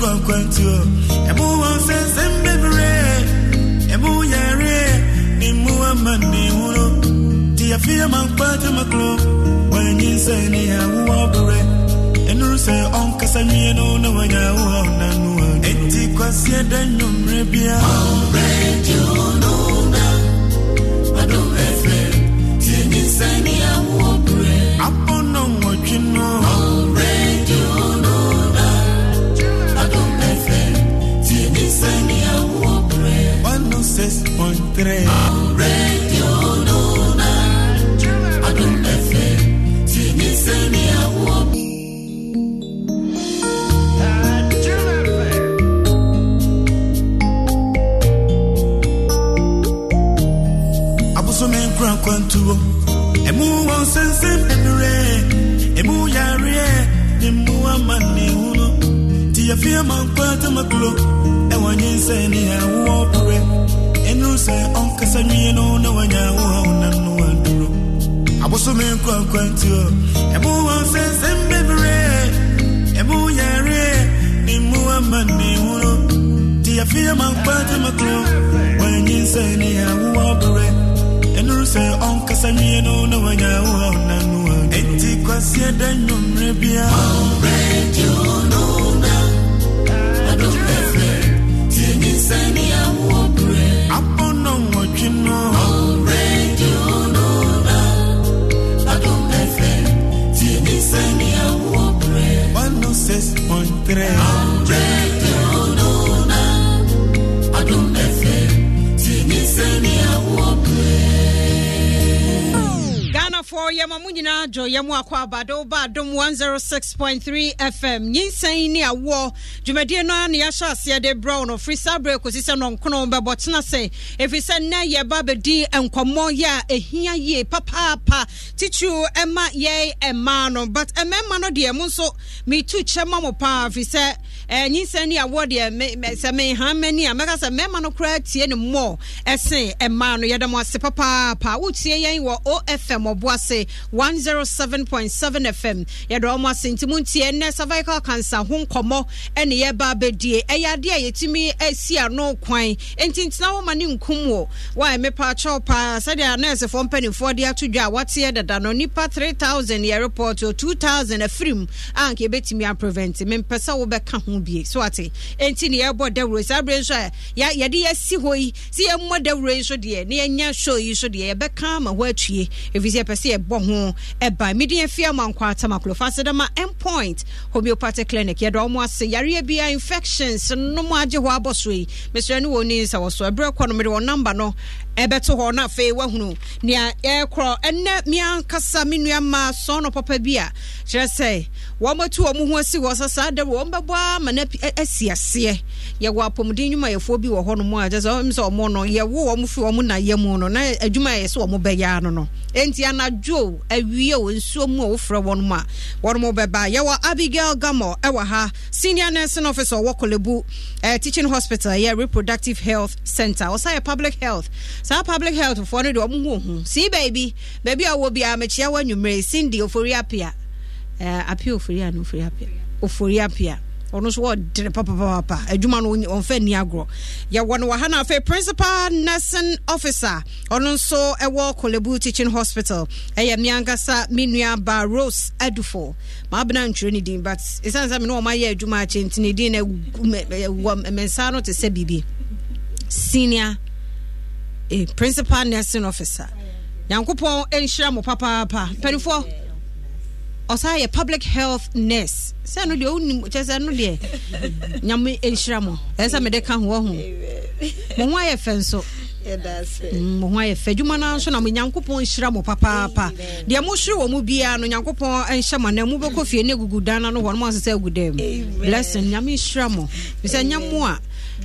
kwankwantuo ɛmu wɔn sɛnsɛn bebree ɛmu yɛre ne mu ama ne huro te yɛfi ama nkpagye makoro wɔanyi sɛ ne yɛawoɔ berɛ ɛnuru sɛ ɔnkasa nwie no na wanya woɔ nanoa ɛnti kwaseɛ da nnwommerɛ biaa Sani Awo. Grey. kwantuo emu wɔn sɛnsɛn bebree emu yareɛ ne mu ama ne hunu ti yɛ fi ama nkwa tamakuro ɛwɔ nyinsɛn ne ɔnkasa nwie no na wanya wo a wonam no aduro abosome nkura nkwantuo ɛmu wɔ nsɛnsɛm bebree ɛmu yareɛ ne mu ama ne hunu nti yɛfeɛ ma nkwa tamakuro wɔanyi sɛ ne awoɔ porɛ ɛnuru sɛ ɔnkasa nwie no na wanya wo a ɔna no a ɛnti kwaseɛ da nnwommerɛ bia mo akɔ abade woba adom 106.3 fm nyinsɛn ne awoɔ dwumadie no ne yɛahyɛ aseɛ de brɛ wo no. Firi saa berɛ kɔsi sɛ nɔnkono bɛbɔ tena sɛ ɛfiri sɛ nnɛ yɛba bɛdi nkɔmmɔ yɛ a ɛhia yie papaapa. Titiriw ɛma yɛn mmaa no. But mmarima no deɛ mo nso metu kyɛ ma mo paa. Firi sɛ eh, nyinsɛn ne awoɔ deɛ sɛ meha m'ani a mɛka sɛ mmarima no koraa tie ne mmɔ ɛsen mmaa no. Yɛda mo ase papaapa. Wotie yɛn wɔ ofm ɔboase 10 107.7 fm yɛde ɔmo ase nti mu ntie nnɛ cervical cancer ho nkɔmmɔ ɛne yɛba abɛdie. Ɛyɛ adeɛ a yɛtumi asi ano kwan. Enti ntena hɔ ma ne nkum wɔ wa mepa kyɛw paa. Sɛdeɛ nɛɛsefoɔ mpanimfoɔ de ato dwa a wateɛ dada no nipa 3000 yɛ report o 2000 afirim a nka yɛbɛtumi aprevent. Mempɛ sɛ wobɛka ho bie. So ate. Enti ne yɛbɔ dawuro. Saa berɛ nso a yɛde yɛasi hɔ yi. Sɛ yɛmmɔ dawuro yi so deɛ na yɛnya show yi so deɛ yɛbɛka ma hɔ atue ɛfiri sɛ yɛpɛ sɛ yɛbɔ ho ɛba. Mede yɛfia ma nkɔ atamakolo fa sedama endpoint homeopathic clinic. Yɛde ɔmo ase. Yareɛ bia infections no mu agye hɔ abɔ so yi. Mesrɛ ne wɔ ni sɛ wɔ so. Ɛberɛ kɔ no mede wɔ number no ɛbɛto hɔ no afei wahunu nea ɛkorɔ ɛnɛ meankasa me nuama sɔn no papa bi a kyerɛ sɛ wɔmatu wɔ mo ho asi hɔ sɛ saa da wɔm bɛbɔ ama no asi aseɛ. Yɛwɔ apɔmuden nnwumayɛfoɔ bi wɔ hɔ no mu a kyɛ sɛ ɔm sɛ ɔmo no yɛwo wɔm fi ɔmo na yɛ mu no na adwuma yɛ sɛ ɔmo bɛyɛ no no. Enti anadwo awie wɔ nsuo mu a wofrɛ wɔn mu a wɔn mo bɛba. Yɛwɔ abigail gamo ɛwɔ ha senior nursing officer ɔwɔ kolebu uh, teaching hospital yɛ reproductive health center. Ɔsa yɛ public health saa public health foɔ no deɛ ɔmo ho ho sii baabi baabi a wɔ biara mekyia wɔ anwummerɛ cindy ofori apia uh, apia ofori ano ofori apia ofori apia ɔno nso wɔdene papapapa adwuma no ɔmfa ni agorɔ yɛwɔ no wɔha no afei principal nursing officer. Ɔno nso ɛwɔ kolebu teaching hospital. Ɛyɛ me ankasa me nua ba rose adufo maabena ntwerɛ ne din but ɛsiane sɛ me ne ɔmayɛ adwuma akyɛ nti ne din no wɔ me nsa no te sɛ biribi senior eh, principal nursing officer. Nyankopɔn nhyira mo papaapa mpanimfoɔ ɔsan yɛ public health nurse. Sɛ no deɛ wonim kyɛ sɛ no deɛ nyame nhyira mo. Ɛsɛ sɛ mede ka ho ho. Mo ho ayɛ fɛ nso. Mo ho ayɛ fɛ adwuma no nso na mo nyankopɔn nhyira mo papaapa deɛ mohwere wɔ mu biara no nyankopɔn nhyɛ mo na mu bɛkɔ fie ne agugu dan no hɔ no mo asesɛ agu dan mu blessing nyame nhyira mo. Bisɛ mo a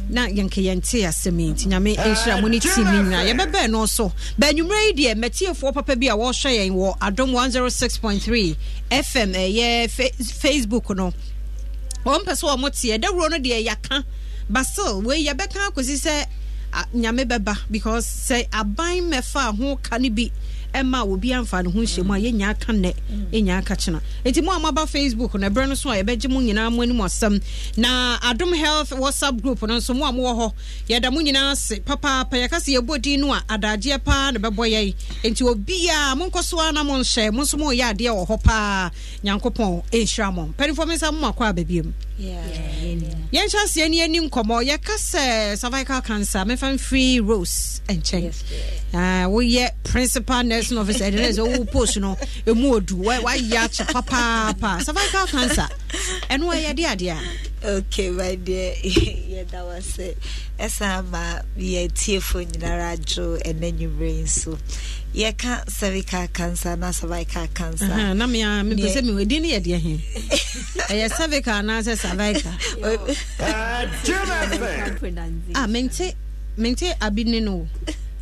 na yɛnka yɛnte asɛm yi nti nyame nhyira mo ne tim no nyinaa. Yɛbɛbɛɛ no so baanwummerɛ yi deɛ matiefoɔ papa bi a wɔrehwɛ yɛn wɔ adom 106.3 fm ɛyɛ facebook no. Wɔmpɛ sɛ wɔ mo teɛ dawuro no deɛ yɛaka basil wei yɛbɛka akɔsi sɛ nyame bɛba because sɛ aban mɛfa ho ka no bi ɛma obi amfa ne ho nhyɛ mu a yɛnya aka nnɛ ɛnya aka kyena. Nti mo a moaba facebook no ɛberɛ no so a yɛbɛgye mo nyinaa mo anim asɛm. Na adom health whatsapp group no nso mo a mowɔ hɔ yɛda mo nyinaa ase papaapa. Yɛka sɛ yɛbɔ din no a adagyeɛ paa na bɛbɔ yɛn. Nti obiaa monkɔ so a na monhyɛ mo nso moyɛ adeɛ wɔ hɔ paa. Nyankopɔn ɛnhyira mo. Mpanimfoɔ me nsa mo makɔ a baabiam yɛnhyɛ aseɛ ne yɛni nkɔmmɔ. Yɛka sɛ cervical cancer mɛfa mfiri rose nkyɛn. Woyɛ principal nursing officer ɛde sɛ wowo post no ɛmu odu. Wayɛ akyɛ papaapa. Cervical cancer. Ɛno ɛyɛ de adeɛ a okay my dear. Yɛda wa sɛ ɛsan ma. Yɛtiefo nyinara adwo ɛnɛ nwummerɛ nso yɛka cervical cancer na cervical cancer. Na mea mepɛ sɛ mewɛdi no yɛdeɛ he ɛyɛ cervical anaasɛ cervical ah mente mente abi ne no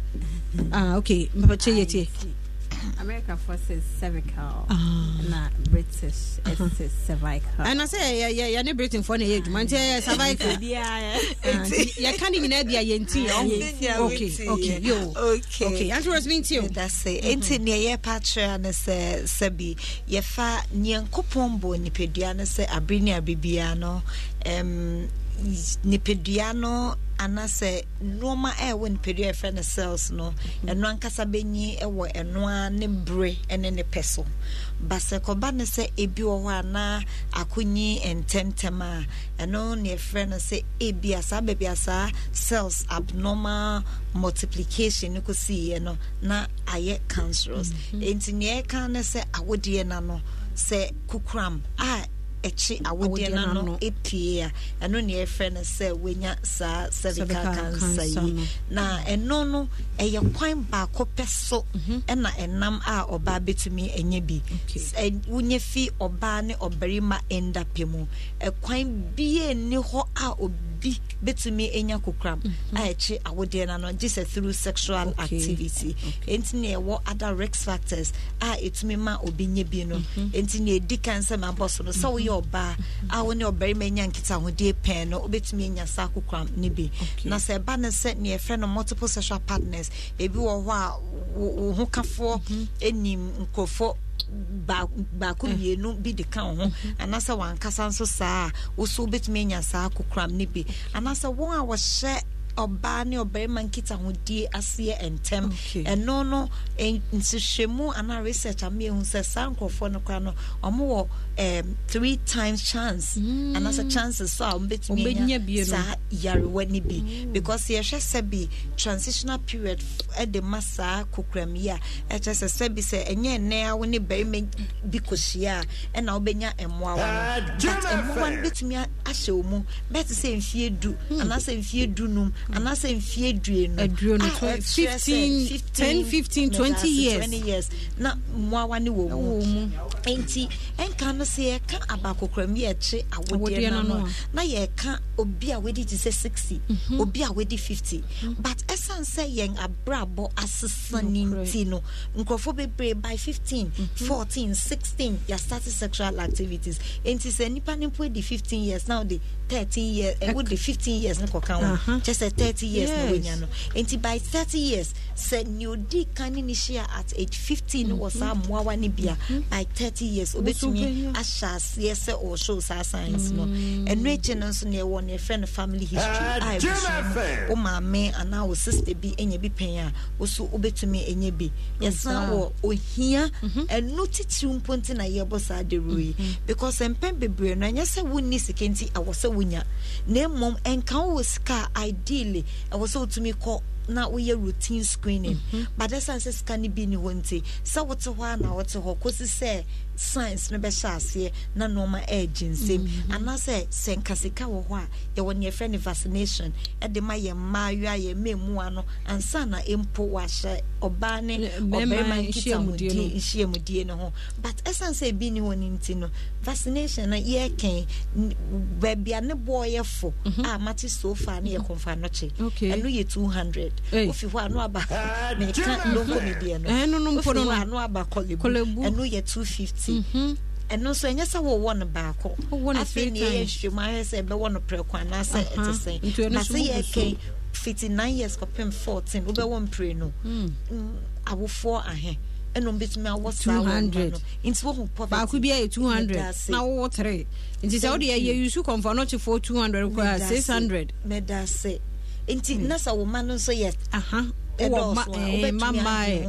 ah okay. Mpɛkyɛ yɛtie America forces cervical. Ah. Na British uh-huh. is cervical. ɛna sɛ yɛne britain foɔ na ɛyɛ adwuma nti ɛyɛ cervical. Yɛka ne nyinaa bi a yɛnti okay okay yo. Okay. Okay anti rose mi nti o that's it. Nti nea yɛpa kyerɛ no sɛ sɛbi yɛfa nyankopɔn bɔ nipadua no sɛ abere ne aberebia no um, nipadua no anasɛ nneɛma a ɛwɔ nipadua yɛfrɛ no cells no ɛno ankasa bɛnyi ɛwɔ ɛnoa ne bere ɛne ne pɛ so. Basɛ kɔba ne sɛ ebi wɔ hɔ a na akonyi ntɛmtɛm a ɛno ne yɛfrɛ no sɛ ebi a saa baabi a saa cells abnormal multiplication ne kɔsiiɛ no na ayɛ cancerous. Nti nea ɛka ne sɛ awodeɛ na no sɛ kukuram a ɛkyi awodeɛ no no epie a ɛno ne yɛfrɛ no sɛ wenya saa cervical cancer yi. na ɛno no ɛyɛ kwan baako pɛ so ɛna ɛnam a ɔbaa bɛtumi ɛnyɛ bi. Wonyɛ fi ɔbaa ne ɔbarima ɛndapɛ mu. Ɛkwan bie ni hɔ a obi bɛtumi ɛnya kokuram a ɛkyi awodeɛ no no gye sɛ through sexual activity. Ɛnti ne ɛwɔ other risk factors a ɛtumi ma obi nyɛ bi no. Ɛnti ne ɛdi kan sɛ mabɔ so no sɛ woyɛ ɔbaa a wo ne ɔbarima nya nkitahodie pɛn no wobɛtumi anya saa kokuram no bi. Na sɛ ɛba no sɛ ne yɛfrɛ no multiple sexual partners ebi wɔ hɔ a wo ho kafoɔ anim nkurɔfoɔ baako mmienu bi de ka wo ho. Anaasɛ wankasa nso saa a wo so wobɛtumi anya saa kokoram no bi. Anaasɛ wɔn a wɔhyɛ ɔbaa ne ɔbarima nkitahodie aseɛ ntɛm ɛno no en- nhyehyɛmu anaa research ama yɛhu sɛ saa nkurɔfoɔ no koraa no ɔmowɔ um, three times chance. Anaasɛ chances so a ɔmbɛtumi anya saa yarewa no? bi. Because yɛhwɛ sɛ bi transitional period de ma saa kokoram yi a ɛkyerɛ sɛ sɛ bi sɛ ɛnyɛ nnɛ a wo ne barima bi kɔhyia a ɛna wobɛnya mmoawa no but mmoawa no bɛtumi a- ahyɛ wo mu bɛte sɛ mfie du. Anaasɛ mfie du num anaasɛ mfie duenu Aduonu, a twe- ɛkyerɛ sɛ 15, 10, 15, 20 medase, years. 20 years. na mmoawa no wɔ mu. mu. nti ɛnka no sɛ yɛka abakokoram yi ɛkye Awodeɛ no no no. na yɛka obi a wadi te sɛ 60 obi a wadi 50 but ɛsiane sɛ yɛn abrabɔ asesa ne nti no. Nkurɔfoɔ bebree by 15 14 16 yɛastarte sexual activities. Enti sɛ nnipa no mpo di 15 years na wode 13 years eh, wode 15 years no kɔka ho. Kyɛ sɛ 30 years na Yes. woanya no enti by 30 years sɛ nea odi kan ne ne hyia at age 15 no wɔ saa mmoawa no bi a mm-hmm. by 30 years obɛtumi wobɛnya. ahyɛ aseɛ sɛ ɔhyɛw saa science no ɛno akyi no nso neɛ wɔ ne yɛfrɛ no family history. A abusua mu wo maame anaa wo sister bi anya bi. Pɛn a wo so wobɛtumi anya bi yɛsan wɔ ohia ɛno titiriw mpo nti na yɛbɔ saa dero yi because mpɛn bebree no ɛnyɛ sɛ wonni sika nti ɛwɔ sɛ wonya na mmom ɛnka wo wɔ sika a ideally ɛwɔ sɛ wotumi kɔ na woyɛ routine screening. But ɛsiane sɛ sika no bi ne hɔ nti sɛ wote hɔ a na wote hɔ kɔsi sɛ science no bɛhyɛ aseɛ na nneɔma ɛɛgye nsɛm. Anaasɛ sɛ nka sika wɔ hɔ a yɛwɔ neɛ yɛfrɛ no vaccination. Ɛde ma yɛ mmaayewa yɛ mmɛmua no ansa na mpo wahyɛ ɔbaa ne ɔbarima nkitahodie no. nhyiamudie no ho. But ɛsiane sɛ ebi ne hɔ no nti no vaccination no yɛkɛn n- baabi a ne boɔ yɛ fo a mate so far ne yɛ kɔmfa no kye. Ɛno yɛ 200 hundred ofi hɔ ano aba? Meka lonko ne deɛ no ofi hɔ ano aba? Kɔlebu ɛno yɛ two fifty. Ɛno nso ɛnyɛ sɛ wɔwɔ no mm. baako. Afei ne yɛyɛ nhwehwɛmu ahɛ sɛ ɛbɛwɔ no prɛko anaasɛ ɛte sɛn na sɛ yɛkɛn fifty nine years kɔpem fourteen wobɛwɔ mpire no. Awofoɔ ahɛn ɛna ɔmo awɔ saa wɔn no hundred. na wɔwɔ three. Nti sɛ ɔde yɛ yɛ yusu kɔnfɔ anɔkyefo two hundred koraa six hundred. mɛda se nti na sɛ wo ma no nso yɛ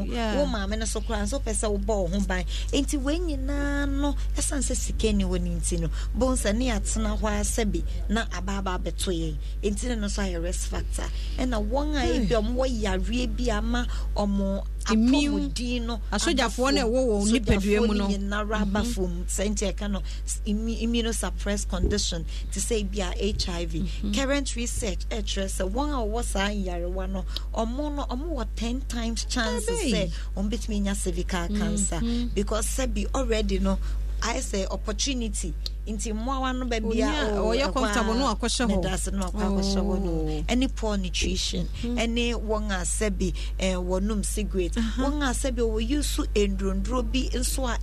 eh, yeah. wo maame no so koraa nso wopɛ sɛ wobɔ wo ho ban. Enti wei nyinaa no ɛsiane sɛ sika ni wɔ no nti no bohu sɛ ne yɛatena hɔ a sɛ bi na abaaba abɛto yɛn. Enti ne no nso ayɛ risk factor. Ɛna wɔn a ebi ɔmowɔ yareɛ bi ama ɔmo No asogyafoɔ no ɛwɔ wɔn nipadua mu no. nyinara aba mhm. fam. Sɛ nti ɛka no immunosuppressed condition te sɛ bi a hiv mhm. current research ɛkyerɛ sɛ wɔn a wɔwɔ saa nyarewa no ɔmo no ɔmo wɔ 10 times chance Ɛbɛyi. sɛ wɔn bɛtumi anya cervical cancer. Mhm. Because sɛbi already no ayɛ sɛ opportunity nti mmoawa no baabi a Onya- oh, ɔyɛ comfortable a na wakɔhyɛ hɔ. medase no akɔ akɔhyɛ hɔ no. Oh. ɛne poor nutrition. Ɛne wɔn a sɛbi eh, wɔnom cigarette. Wɔn a sɛbi wɔyi so ndurunduro bi nso a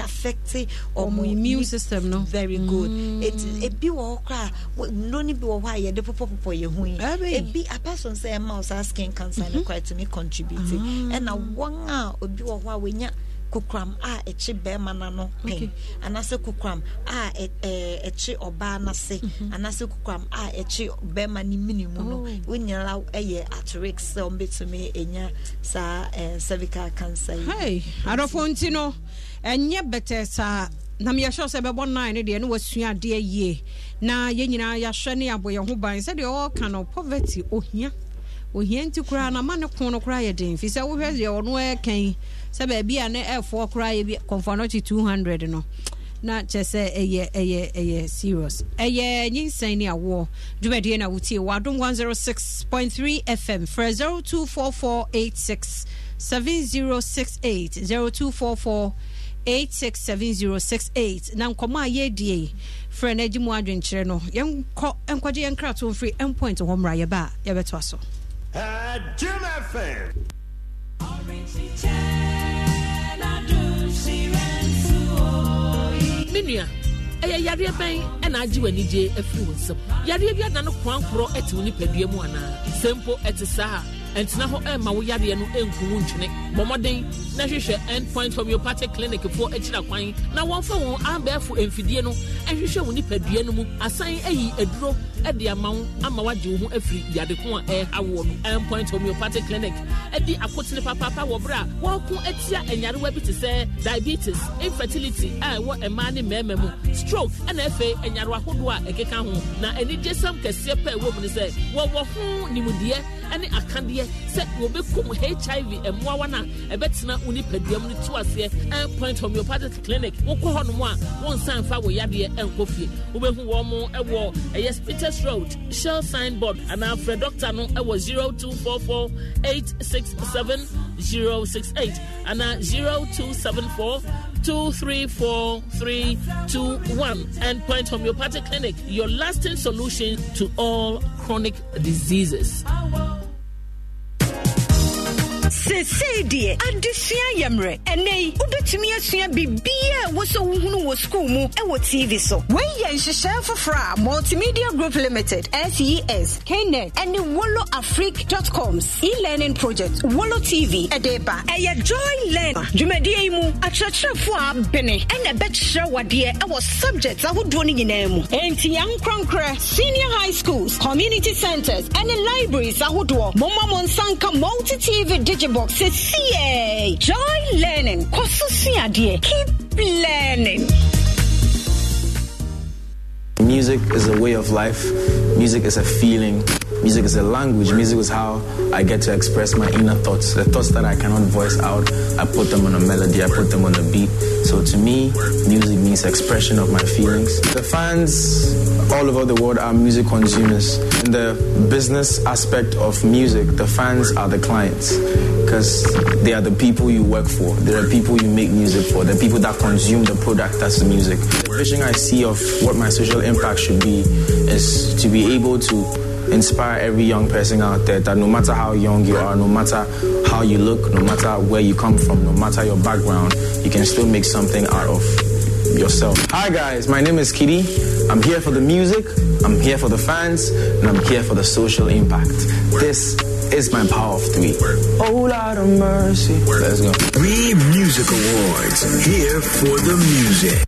affect Ɔmo immune system no. very good. Eti ebi wɔ hɔ koraa no bi wɔ hɔ a yɛde popɔpopɔ yɛn ho yi. Ebi apɛsɔn sɛ ɛma o saa skin cancer no koraa tumi contribute. Ɛna wɔn a obi wɔ hɔ a wɔnya kukuram a ɛkye bɛrima n'ano pɛn anaasɛ kukram a ɛkye ɔbaa n'ase anaasɛ kukram a ɛkye bɛrima ne mini mu no. Wɔn nyinaa ɛyɛ at sɛ wɔn bɛtumi enya saa ɛɛ cervical cancer yi. adɔfo nti no ɛnyɛ bɛtɛ saa na meyɛhwɛ sɛ bɛbɔ nine no deɛ ne wasua adeɛ yie. Na yɛn nyinaa yɛahwɛ ne abɔ yɛn ho ban sɛdeɛ ɔka no poverty ohia ohia nti koraa na ma ne ko no koraa yɛ den. Firi sɛ wohwɛ deɛ ɔno ɛkɛn sɛ baabi a ne ɛfoɔ koraa yɛ bi kɔmfa no kye 200 no na kyerɛ sɛ ɛyɛ ɛyɛ ɛyɛ serious. Ɛyɛ nyinsɛn ne awoɔ. Dwumadie na wotie wɔ adom 106.3 fm frɛ 024486 7068 0244 867068 na nkɔmmɔ a yɛdie frɛ no agye mu adwenkyerɛ no yɛnkɔ nkɔgye yɛn krato mfiri endpoint hɔ mmra yɛba a yɛbɛtoa so Jim FM. me nua ɛyɛ yareɛ bɛn ɛna agye w'anigye afiri wo nsam yareɛ bi ada no korankorɔ ate wo nipadua mu anaa sɛ mpo ɛte saa a ɛntena hɔ ɛmma wo yadeɛ no ɛnku wo ntwene. Bɔ mmɔden na hwehwɛ endpoint homeopathic clinic foɔ akyira kwan. Na wɔmfa wɔn abɛɛfo mfidie no ɛhwehwɛ wo nipadua no mu. Asan ayi aduro ɛde ama wo ama woagye wo ho afiri yadeko a ɛɛha woɔ no. Endpoint homeopathic clinic ɛdi akotene papaapa wɔ berɛ a wɔreko atia anyarewa bi te sɛ diabetes infertility a ɛwɔ mmaa ne mmarima mu. Stroke ɛna afei anyarewa ahodoɔ a ɛkeka ho. Na anigyesɛm kɛseɛ pɛ ɛwɔ mu no sɛ wɔwɔ ho nimdeɛ ne akadeɛ sɛ wɔbɛkum hiv mmoawa no a ɛbɛtena wo nipadua no to aseɛ endpoint homeopathic clinic. Wokɔ hɔ nom a wonsan fa wo yadeɛ ɛnkɔ fie. Wobɛhu wɔ mo ɛwɔ ɛyɛ peters road shell signboard anaa frɛ doctor no ɛwɔ 0244 867 068 anaa 0274 234 321 endpoint homeopathic clinic your lasting solution to all chronic diseases seesei deɛ adesua yɛ mmerɛ ɛnɛ yi wobɛtumi asua biribiaa ɛwɔ sɛ wohunu wɔ skuul mu ɛwɔ tv so. Wei yɛ nhyehyɛe foforɔ a multimedia group limited ses knet ɛne wolo afrique coms e-learning project wolo tv ɛde ba. Ɛyɛ joy learn. Dwumadie yi mu akyerɛkyerɛfoɔ a bene ɛna ɛbɛkyerɛ wadeɛ ɛwɔ subject ahodoɔ no nyinaa mu. Enti yɛnkorankorɛ senior high schools community centers ɛne libraries ahodoɔ. Momma mo nsa nka multi tv sie joy learning keep learning Music is a way of life. Music is a feeling. Music is a language. Music is how I get to express my inner thoughts. The thoughts that I cannot voice out, I put them on a melody, I put them on a beat. So to me, music means expression of my feelings. The fans all over the world are music consumers. In the business aspect of music, the fans are the clients because they are the people you work for. They are the people you make music for. The people that consume the product that's the music. The vision I see of what my social impact should be is to be able to inspire every young person out there that no matter how young you are, no matter how you look, no matter where you come from, no matter your background, you can still make something out of yourself. Hi guys, my name is Kitty. I'm here for the music, I'm here for the fans, and I'm here for the social impact. This is my power of three. Oh Lord of mercy. Let's go. Three Music Awards here for the music.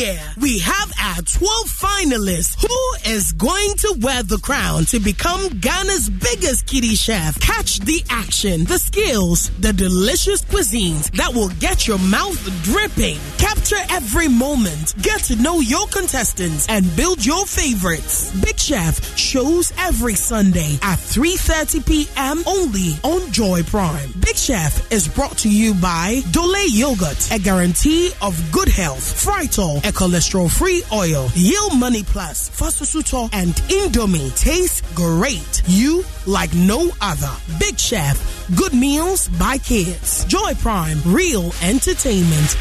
Yeah, we have our 12 finalists. Who is going to wear the crown to become Ghana's biggest kitty chef? Catch the action, the skills, the delicious cuisines that will get your mouth dripping. Capture every moment. Get to know your contestants and build your favorites. Big Chef shows every Sunday at 3:30 p.m. only on Joy Prime. Big Chef is brought to you by Dole Yogurt, a guarantee of good health. Frytol, a cholesterol-free oil. Yield Money Plus, Fasusuto, and Indomie taste great. You like no other. Big Chef, good meals by kids. Joy Prime, real entertainment.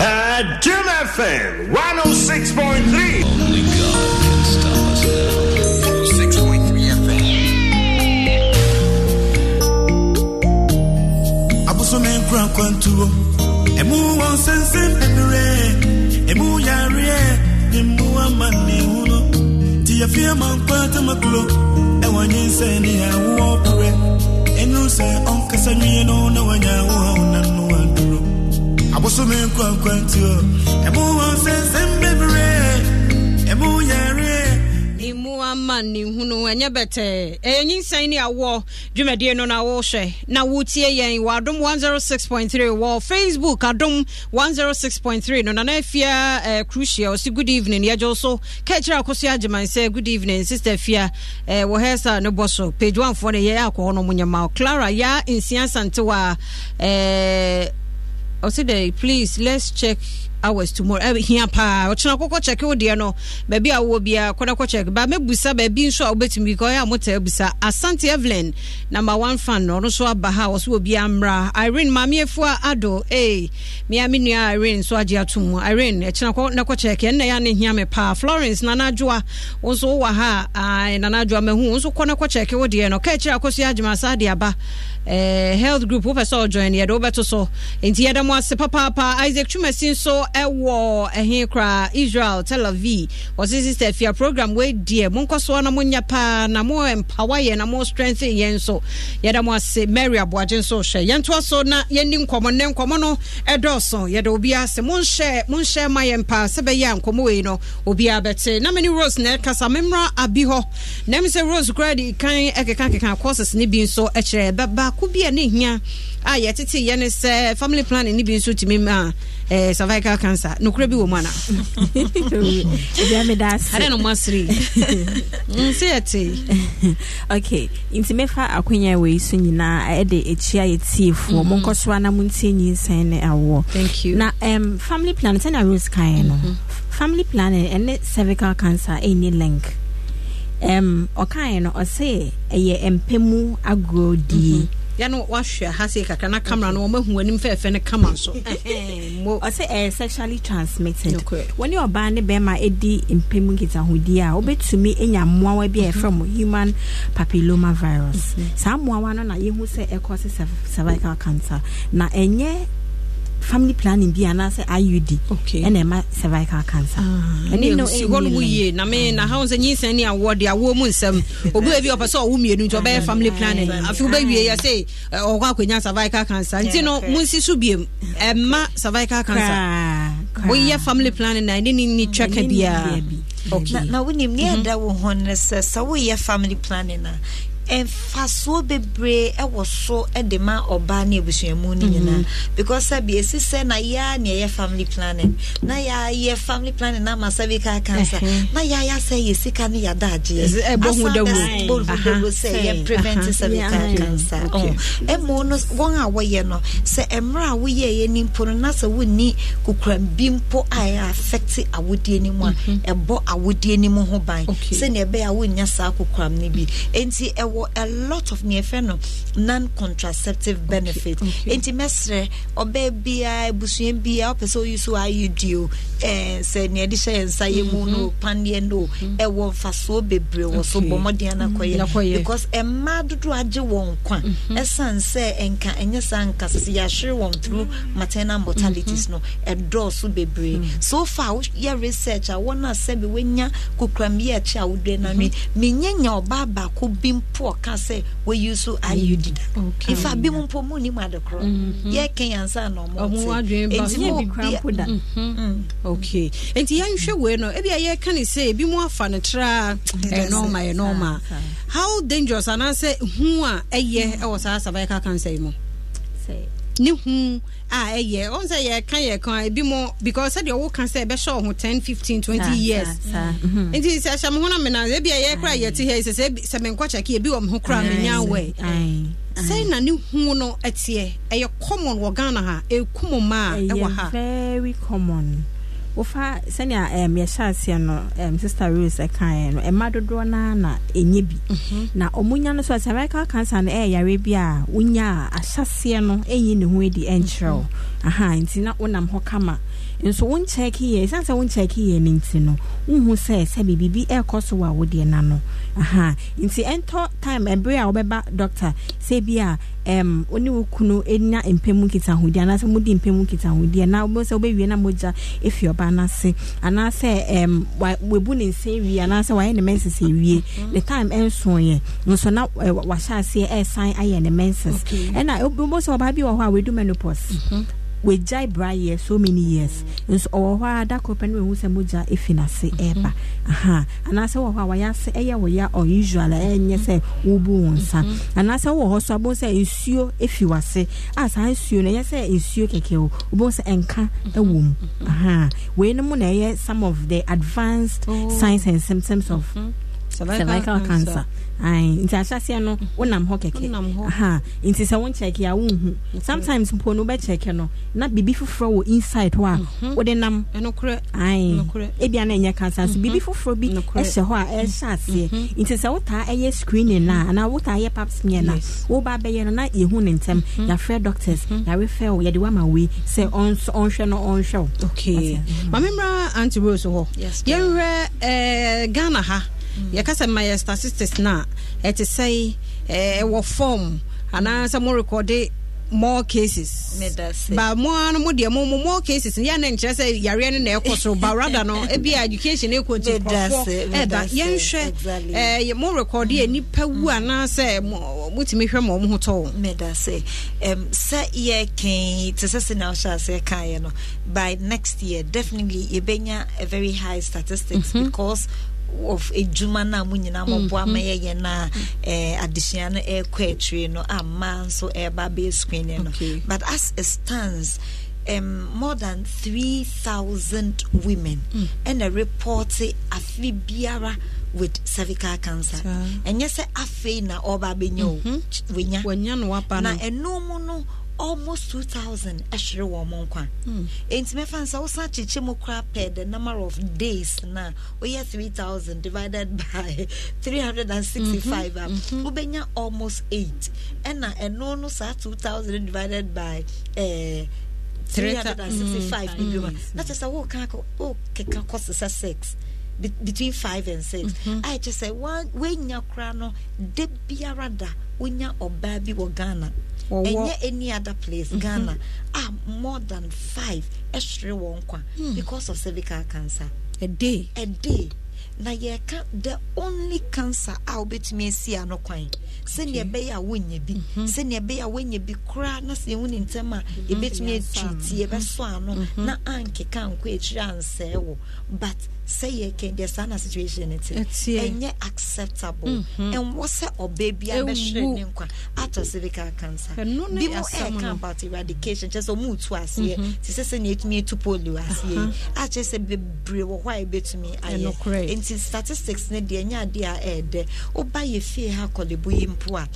At Jim FM 106.3. Only God can stop us now. 6.3 FM. Abusome nkura kwantuo. emu wɔn sɛnsɛn bebree emu yareɛ emu ama ne hunu ti yɛ fi ama nkwa tamakuro ɛwɔ nye nsɛ ne awoɔ pere enu sɛ ɔnkasa nwie no na wanya awoɔ na no aduro abosome nkwa nkwa ti o emu wɔn sɛnsɛn bebree emu yareɛ. Ama ne hunu ɛnyɛ bɛtɛɛ ɛyɛ nyinsɛn ne awoɔ dwumadie no na wohwɛ na wotie yɛn wɔ adom 106.3 wɔ facebook adom 106.3 no nana afia uh, crucia ɔsi good evening yɛgye so. Ka kyerɛ akoso agyeman sɛ good evening sister afia uh, wɔ no bɔ so page 1 foɔ no yɛyɛ akɔ no clara ya nsia santewa uh, ɔsi dɛ please let's check hours tomorrow. Ɛbɛ hia paa. Ɔkyena kɔkɔ kyɛke wo deɛ no baabi a wowɔ bia kɔdɛ kɔ kyɛke ba mɛbusa baabi nso a wobɛtumi kɔ ɔyɛ a mota abusa asante evelyn number one fan no ɔno nso aba ha wɔso wɔ bia mmra. Irene maameɛfo a ado ee mea me nua irene nso agye ato mu. Irene ɛkyena kɔ na kɔ kyɛke ɛnna yɛ ne hia me paa. Florence nanadwoa wo nso wowɔ ha. A nanadwoa mahu wo nso kɔ na kɔ kyɛke wo deɛ no. Ka akyirɛ akɔso yɛ agyema saa de Uh, health group wopɛ sɛ ɔjoin yɛde wobɛto so. Enti yɛda mo ase papaapa. Isaac twumasi nso ɛwɔ ɛhe koraa israel tel aviv. Ɔse sister fia program wɔadiɛ monkɔ na monyɛ paa na mo empower yɛn na mo strengthen yɛn nso. Yɛda mo ase mary aboagye nso hwɛ yɛntoa so na yɛni nkɔmmɔ nnɛ nkɔmmɔ no ɛdɔɔso. Yɛda obiara ase. Monhyɛ monhyɛ ma yɛn paa. Sɛ bɛyɛ a nkɔmmɔ wei no obiara bɛte. Na mene rose na ɛkasa memmra abi hɔ. Nam sɛ rose koraa de kan ɛkeka keka courses ne bi nso ɛkyerɛ. Baako bi a ne hia a yɛtete yɛ sɛ family planning ne bi nso tumi ma eh, cervical cancer. Nokorɛ bi wɔ mu ana? Adɛ no mo asere sɛ yɛte okay nti mɛfa akonya wei so nyinaa ɛde akyia yɛtiefoɔ Mhm. monkɔ so a na montie nyinsɛn ne awoɔ. Na um, family plan sɛnea rose kaeɛ no family planning ɛne cervical cancer ɛnni link. Um, ɔkaeɛ no ɔse ɛyɛ mpɛ mu agorodie yɛ no wahwɛ ha sei kakra na camera no wɔmahu anim fɛɛfɛ no kama so. Ɔsɛ ɛyɛ sexually transmitted. Wɔne ɔbaa ne bɛrima ɛdi mpɛ mu nkitahodie a wobɛtumi anya mmoawa bi a ɛfrɛ mo human papilloma virus saa mmoawa no na yɛhu sɛ ɛkɔ se cervical cancer. Na ɛnyɛ family planning bi anaasɛ iud ɛna ɛma cervical cancer. Na me na sɛ nyinsɛn ne de awoɔ mu nsɛm obi wa bi a ɔpɛ sɛ ɔwo mmienu nti ɔbɛyɛ family planning. afei wobɛwie yɛ sɛ ɔkɔ akɔnya cervical cancer. Nti no monsi so biem ɛma cervical cancer. woyɛ family planning na ɛne ne biaa na wonim ne ɛda wo ho no sɛ sɛ woyɛ family planning a mfasoɔ bebree ɛwɔ so de ma ɔbaa ne abusuamu no nyinaa. Because sɛbi ɛsi sɛ na yɛa ne ɛyɛ family planning na yɛayɛ family planning na ama cervical cancer na yɛayɛ sɛ yɛ sika no yɛada Ɛsɛ- ɛbɔ ho dawuro. agyeɛ Aha. sɛ yɛ prevent cervical cancer. Ɛmo no wɔn a wɔyɛ no sɛ mmerɛ a woyɛɛyɛ ni mpo no na sɛ wonni kokura bi mpo a ɛyɛ affect awodie no mu a ɛbɔ awodie no mu ho ban. Sɛnea ɛbɛyɛ a wonnya saa kokoram no bi. Enti ɛwɔ a lot of neɛ ɛfɛ no non contraceptive benefit enti mɛserɛ ɔbaa biaa abusua biaa wopɛ sɛ oyi so iud o sɛ nea ɛde hyɛ yɛ nsa yɛ mu no mm-hmm. paneɛ no ɛwɔ mfasoɔ bebree wɔ so bɔ mmɔden na mm-hmm. Na kɔyɛ kɔyɛ. because mmaa dodoɔ agye wɔn kwa ɛsiane mm-hmm. sɛ ɛnka ɛnyɛ saa nka sɛ yɛahwere wɔn through maternal mortalities no ɛdɔɔso bebree so far woyɛ research a wɔn a sɛbi wɔnya kokuram yi ɛkyɛ a wodua no no menyɛ nya ɔbaa baako bi mpo ɔka sɛ wɔyi so iud da ifa bi mu mpo mu nim adekorɔ yɛka yɛnsa na mo bia- Mhm. okay. Nti yɛnhwɛ wei no ebia yɛka ne sɛ ebi mu afa no tra ɛyɛ normal ɛyɛ normal. How dangerous anaasɛ hu a ɛyɛ ɛwɔ saa cervical cancer yi mu? Ne hu a ɛyɛ ɔn sɛ yɛ kan yɛ kan. Ebi mo because sɛdeɛ ɔwɔ kan sɛ ɛbɛhyɛ ɔho ten fifteen twenty ah, years. Ah, mm-hmm. nti sɛ ɛhyɛ mo ho eh, eh, na mi na ebi ɛyɛ kora yɛ ti hɛ sɛ sɛ sɛ mi nkɔ kyɛkɛ ebi wɔ mi ho kora mi nya awɛ sɛn na ne hu no eh, ɛteɛ ɛyɛ common wɔ ghana ha eku mo maa ɛwɔ ha. Ɛyɛ very common. Wofa sɛnea um, yɛhyɛ aseɛ no um, sister rose ɛkaeɛ no ɛma dodoɔ no na ɛnyɛ bi. Na ɔmonya no so a cervical cancer no ɛyɛ yare bi a wonya a ahyɛseɛ no ɛnyi ne ho adi ɛnkyerɛ wo. Aha nti na wonam hɔ kama nso wonkyɛke yɛ ɛsiane sɛ wonkyɛke yɛ no nti no wohu sɛ sɛ biribi ɛrekɔ so wɔ a wodeɛ na no. Aha. Nti ɛntɔ time ɛberɛ a wobɛba doctor sɛ bi a um, wo ne wo kunu ɛnya mpɛ mu nkitahodie anaasɛ mode mpɛ mu nkitahodie na wobɛ sɛ wobɛwie na mogya ɛfi ɔba no ase anaasɛ um, wa- wabu ne nsa wie anaasɛ wayɛ ne menses awie. Ne time ɛnsoeɛ nso na eh, wa- wahyɛ aseɛ ɛresan ayɛ ne menses. Ɛna wobɛ sɛ ɔbaa bi wɔ hɔ a wadu menopause wagyae bra yɛ so many years. Nso ɔwɔ hɔ a da koro pɛ no wahu sɛ mogya ɛfi n'ase mhm. ɛreba aha. Anaasɛ wɔ hɔ a wayɛ ase ɛyɛ wɔ ya unusual a ɛnyɛ sɛ wobu wo nsa. Mhm. Anaasɛ wowɔ hɔ so abɛhu sɛ nsuo ɛfi w'ase a saa nsuo no ɛnyɛ sɛ nsuo kɛkɛ o. Wobɛhu sɛ ɛnka mhm. ɛwɔ mu. Aha. Wei no mu na ɛyɛ some of the advanced oh. signs and symptoms of cervical cancer. Aye, nti ahyɛseɛ no wonam hɔ kɛkɛ. Nti sɛ wonkyɛke a wonhu. Sometimes mpo no wobɛkyɛke no na biribi foforɔ wɔ inside hɔ a wode nam. Ebia na ɛnyɛ cancer nso biribi foforɔ bi ɛhyɛ hɔ a ɛhyɛ aseɛ. Nti sɛ wotaa ɛyɛ screening no a anaa wotaa yɛ pap smear no a woba bɛyɛ no na yɛhu ne ntɛm. Yɛafrɛ doctors. Yɛarefɛ wo. Yɛde wama wei sɛ ɔnhwɛ no ɔnhwɛ wo. Okay. Maame mmra anti rose hɔ. Yɛnhwɛ eh, ghana ha yɛka sɛ ma yɛ statistics no a ɛte sɛ ɛwɔ form anaasɛ mo rekɔde more cases. Ba mo ano mo deɛ mo mo more cases. Yɛ ne nkyerɛ sɛ yareɛ no na ɛkɔ so ba rather no ebi education ekɔ nti nkurɔfoɔ ɛba yɛnhwɛ ɛɛ mo yɛ nipa wu anaasɛ mo motumi hwɛ ma ɔmo ho tɔ wɔn. meda sɛ sɛ te sɛ sɛ na wohyɛ aseɛ kaeɛ no by next year definitely yɛbɛnya a very high statistics because of edwuma no a mo nyinaa mɔboa ma yɛyɛ no a eh, adesua no ɛrekɔ akyire no a mmaa nso ɛreba abɛyɛ screening no. But as it stands um, more than 3,000 women ɛna report afe biara with cervical cancer. And yes, sɛ afei na ɔba bɛnya o. Ch- wɔnya wɔnya no wapa no. na ɛno mu no almost 2000 ɛhwere wɔn mo nkwa. Hmm. Enti mɛfa sɛ wosan kyekyɛ mu koraa pɛ the number of days na woyɛ 3000 divided by 365 a mm-hmm. Mm-hmm. wobɛnya almost 8 ɛna ɛno no saa 2000 divided by eh, 365 ne mm-hmm. bi ma na kyɛ sɛ woka kɔ- wokeka kɔ se 6 be- between 5 and 6 ayɛ kyɛ sɛ wa- woanya koraa no da biara da wonya ɔbaa bi wɔ ghana ɛnyɛ any other place ghana a more than 5 ɛhwere wɔn kwa because of cervical cancer. Ɛde. A day na yɛka the only cancer a wobɛtumi asi ano kwan sɛnea ɛbɛyɛ a wonya bi. Sɛnea ɛbɛyɛ a wonya bi koraa na sɛ yɛhu ne ntɛm a yɛbɛtumi atwiti yɛbɛsɔ ano. na ankeka nkɔ akyiri ansɛe wo. But sɛ yɛkɛn deɛ saa na situation te Ɛteɛ. ɛnyɛ acceptable. Ɛnwɔ sɛ ɔbaa bia bɛhwere ne nkwa atɔ cervical cancer ne bi mo asɛm ɛka no. about eradication kyerɛ sɛ ɔmu tu aseɛ te sɛ sɛnea ɛtumi atu polio aseɛ akyerɛ sɛ bebree wɔ hɔ a ɛbɛtumi ayɛ nti statistics no deɛ ɛnyɛ adeɛ a ɛɛdɛ woba yɛ fie ha kɔlebo yi mpo a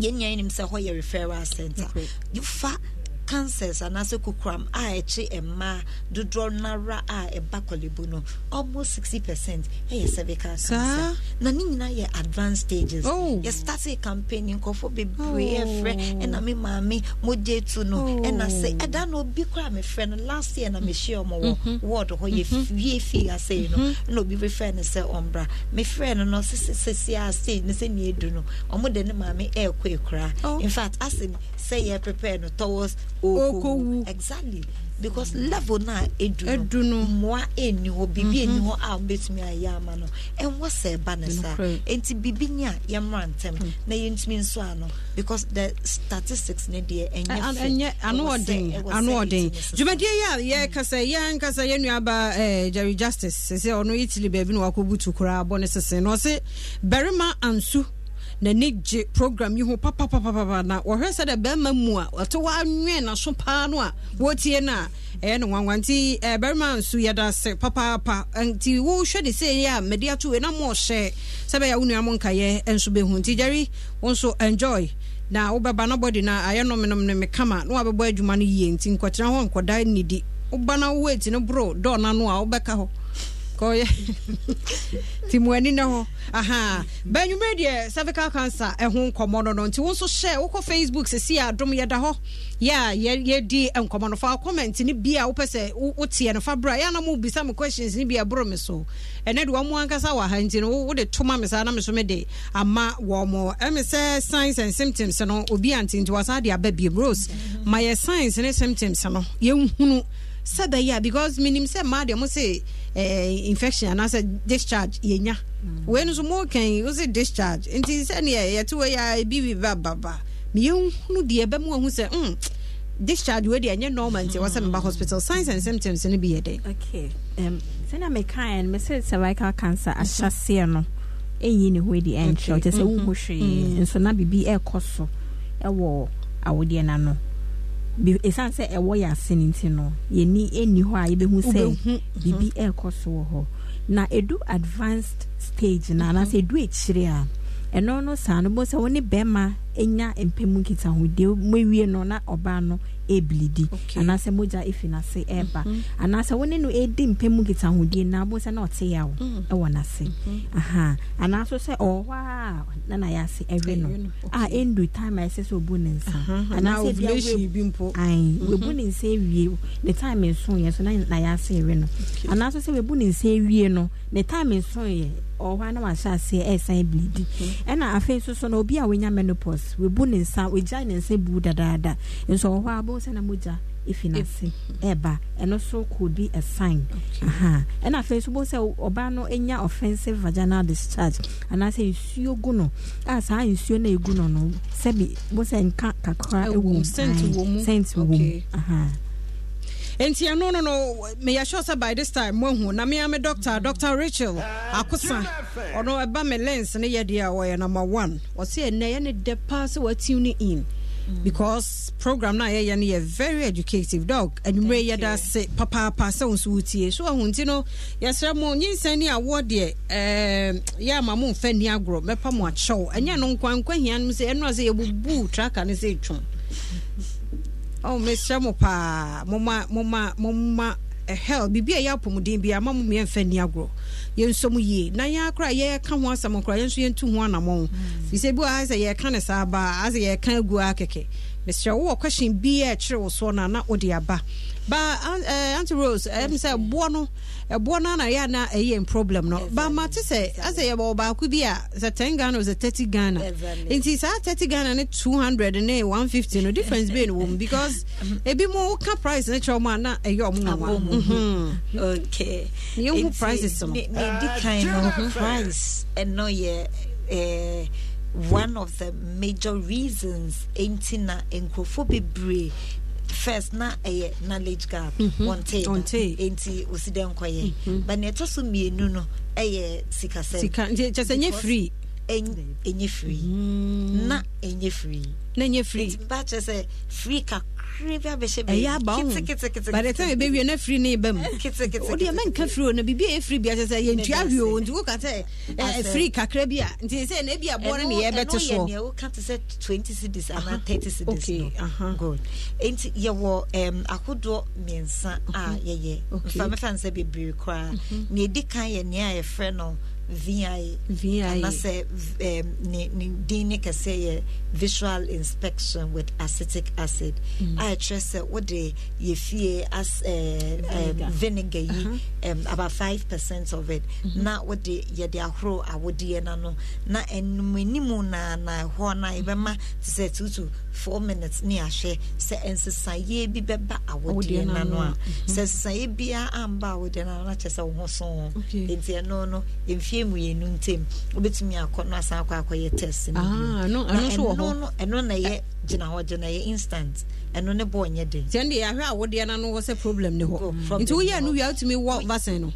yɛn nyinaa nim sɛ hɔ yɛ referral center? Yofa cancers anaasɛ kukuram a ɛkye mmaa dodoɔ nara a ɛba Korle Bu no almost 60 percent ɛyɛ cervical cancer na ne nyinaa yɛ advanced stages Oh. yɛstarte campaign nkɔfoɔ bebree Oh. ɛfrɛ ɛna me maame mogye tu no Oh. ɛna sɛ ɛda na obi koraa mefrɛ no last year na mm. mehyia ɔmɔ wɔ mm-hmm. ward hɔ yɛfie mm-hmm. fie asei no mm-hmm. na obi bɛfrɛ no sɛ ɔmbra mefrɛ no no sesesesi asei ne sɛ ne ɛdu no ɔmo de ne maame ɛɛkɔ ekura Oh. in fact ase sɛ yɛ prepare no towards. Okowu. Exactly. Because level na edu no. mmoa ɛnni hɔ biribi ɛnni hɔ a wobɛtumi ayɛ ama no. Ɛnwɔ sɛ ɛba ne saa enti biribi ni a yɛmmra ntɛm na yɛntumi nso ano. Because the statistics ne deɛ ɛnyɛ Ɛ- fair. ɛnyɛ ano ɔden ano ɔden dwumadie yi a yɛkasa yɛnkasa yɛn nuaba eh, jerry justice. Sɛ ɔno italy baabi na wakɔbutu koraa bɔ ne sese na ɔse barima ansu n'ani gye program yi ho papapapapa na wɔhwɛ sɛ dɛ bɛrima mu a ɔte wanwɛn n'aso paa no a wɔtie no a ɛyɛ no nwanwa. Nti barima nso yɛda ase papaapa. Nti wohwɛ de sɛ yɛ a mede ato wei na ma ɔhyɛ sɛ bɛyɛ wo nua mo nkayɛ nso bɛhu nti jerry wo nso enjoy. Na wobɛba no bɔde no ayɛ nomnom no me kama na wabɛbɔ adwuma no yie. Nti nkɔtena hɔ nkɔda nnidi woba no wowati no boro dɔɔna no a wobɛka hɔ kɔyɛ nti mo ani ne hɔ aha. Bɛnwummerɛ deɛ cervical cancer ɛho nkɔmmɔ no no. Nti wo nso hyɛ wokɔ facebook sɛsi a adom yɛda hɔ. Yɛ a yɛ- yɛdi nkɔmmɔ no. Fa comment no bi a wopɛ sɛ wo- woteɛ no. Fa berɛ a yɛ ana mobisa me questions no bi ɛboro me so. Ɛnɛ de wɔmo ankasa wɔ ha nti no wode toma me saa na me so mede ama wɔ mo. Ɛme sɛ signs and symptoms no obi ante nti wasa de aba biem. Rose ma yɛ signs ne symptoms no yɛnhunu sɛ a because menim sɛ mmaa deɛ mo se eh, infection. Anaasɛ discharge yɛnya wei no so mokan wo se discharge? Nti sɛneɛ yɛte wei a ebi bi bababa meyɛhunu deɛ ɛbɛma ahu sɛ mm, discharge wei deɛ ɛnyɛ normal. Nti ɛwɔ sɛ meba hospital signs and symptoms no bi yɛ dɛn okay. Um, sɛnea mekaeɛ mm-hmm. mm-hmm. no mesɛ cervical cancer ahyɛseɛ no ɛnyi ne ho adi ɛnkyerɛ kyɛ sɛ wohu hwee nso na biribi ɛrekɔ so ɛwɔ awodeɛ no. ano ɛsiane sɛ ɛwɔ yɛ ase no nti no yɛni ɛnni hɔ a yɛbɛhu sɛ Wobɛhu. biribi ɛrekɔ so wɔ hɔ na ɛdu advanced stage no anaasɛ ɛdu akyire a ɛno no saa no bɔ sɛ wo ne bɛrima ɛnya mpɛmu nkitahodie moawie no na ɔbaa no ɛbilidi Okay. anaasɛ mogya ɛfi n'ase ɛreba anaasɛ wo ne no ɛdi mpɛmu nkitahodie na bo sɛ na ɔte yaw ɛwɔ n'ase. Aha. Anaaso sɛ ɔwɔ a na nayɛ ase ɛwe no. A ɛndu time a ɛsɛ sɛ ɔbu ne nsa. Anaa anaasɛ ovulation bi mpo. Ae webu ne nsa awie ne time nsoeɛ so na nayɛ ase ɛwe no. Anaaso sɛ webu ne nsa awie no ne time nsoeɛ ɔwɔ hɔ a na wahyɛ aseɛ ɛresan bleedi ɛna afei nso so no obi a wanya menopause because webu ne nsa wagya ne nsa bu dadaada. Nso wɔ hɔ a bɛhu sɛ na mogya ɛfi n'ase ɛba. Ɛno so could be a sign. Ɛna afei so bɛhu sɛ ɔbaa no anya offensive vaginal discharge anaasɛ nsuo gu no. A saa nsuo no a ɛgu no no sɛbi bɛhu sɛ nka kakra ɛwɔ mu, Aye, wɔ mu. wɔ mu. Nti ɛno no no meyɛ sure sɛ by this time moahu na mea me doctor dr rachel akosa. Ɔno ɛba me lens ne yɛdeɛ a wɔyɛ number one. Ɔse ɛnɛ yɛne dɛ paa sɛ watune in. Because program no a yɛyɛ no yɛ very educative dog. Anwummerɛ yɛda ase papaapa sɛ wo nso wotie so ahu nti no yɛsrɛ mo nyinsɛn ne awoɔ deɛ yɛ ama mo mfa ni agorɔ mɛpa mo akyɛw ɛnyɛ no nkwankwa hia no m sɛ ɛno a sɛ yɛbubuu traka no sɛ ɛtwom oh mesrɛ mo paa moma moma moma hell biribi hmm. a ɛyɛ apɔmuden bi ama mo miɛmfa nni agorɔ yɛnsɔ mu yie na yɛn akora yɛka ho asɛm kora yɛnso yɛntu ho anammɔn firi sɛ bi wɔ ha sɛ yɛka ne saa baa asɛ yɛka agu a kɛkɛ mesrɛ wowɔ question bi a ɛkyerɛ wo soɔ no a na wode aba. Ba an- eh, aunty rose ɛm sɛ ɛboɔ no ɛboɔ no ana yɛ na ɛyɛ n problem no? Ba ma te sɛ asɛ yɛbɛwɔ baako bi a sɛ 10 ghana o sɛ 30 ghana? Nti saa 30 ghana ne 200 ne 150 no difference bɛɛ no wɔ mu because ebi mo woka price ne kyerɛ ɔmo a na ɛyɛ ɔmo nwanwa Mhm. okay. Ne yɛhu Nti, prices no. ne ne di kan no price ɛno yɛ eh, one of the major reasons enti na nkurɔfoɔ bebree. First na ɛyɛ knowledge gap. Mhm. wɔnte Wɔntee. enti osi dɛ nkɔyɛ but nea ɛtɔ so mmienu no ɛyɛ sikasɛm Sika- nti kyerɛ sɛ ɛnyɛ free. ɛny- ɛnyɛ free. Na ɛnyɛ free. Na ɛnyɛ free. Nti mba kyerɛ sɛ free kakra bi abɛhyɛ ɛyɛ aba wo. ketekete by the time ɛbɛwie na firi ne ba mu. Ketekete. wodeɛ mɛnka firi o na biribi a ɛfiri bi akyɛ sɛ yɛntua hwee o. nti woka sɛ ɛ, Asɛ- ɛfiri kakra bi a nti sɛ na ebi aboɔ no ne Ɛno- yɛbɛte ɛno yɛ soɔ. nea woka te sɛ 20 cities anaa 30 cities okay, no. Good. Nti yɛwɔ um, ahodoɔ mmiɛnsa a yɛyɛ. Mfa mɛfa no sɛ bebree koraa. Nea ɛdi kan yɛ nea yɛfrɛ no VI VI. um, ne din ne kɛseɛ yɛ visual inspection with acetic acid Mm. a ɛkyerɛ sɛ wode yɛ fie as uh, Vinegar. um, vinegar Uh-huh. um, about 5 percent of it Mhm. na wode yɛde ahoro awodeɛ no no na ɛnum anim na na ɛhɔ na yɛbɛma te sɛ two to four minutes ne ahwɛ sɛ nsesaeɛ bi bɛba awodeɛ Awodeɛ no no ano a a, sɛ nsesaeɛ biara amba awodeɛ no ano na kyerɛ sɛ wo ho so ho Okay. nti ɛno no mfie mmienu ntam wobɛtumi akɔ no asan akɔ akɔyɛ test no Ah, ɛno- Na no- ɛno na ɛyɛ gyina hɔ gyina ɛyɛ instant. Ɛno ne bɔɔ nyɛ den. Ɛno deɛ yɛahwɛ awodeɛ no no wɔ sɛ problem ne hɔ. Nti woyɛ ne no wie a wotumi wɔ vaccine no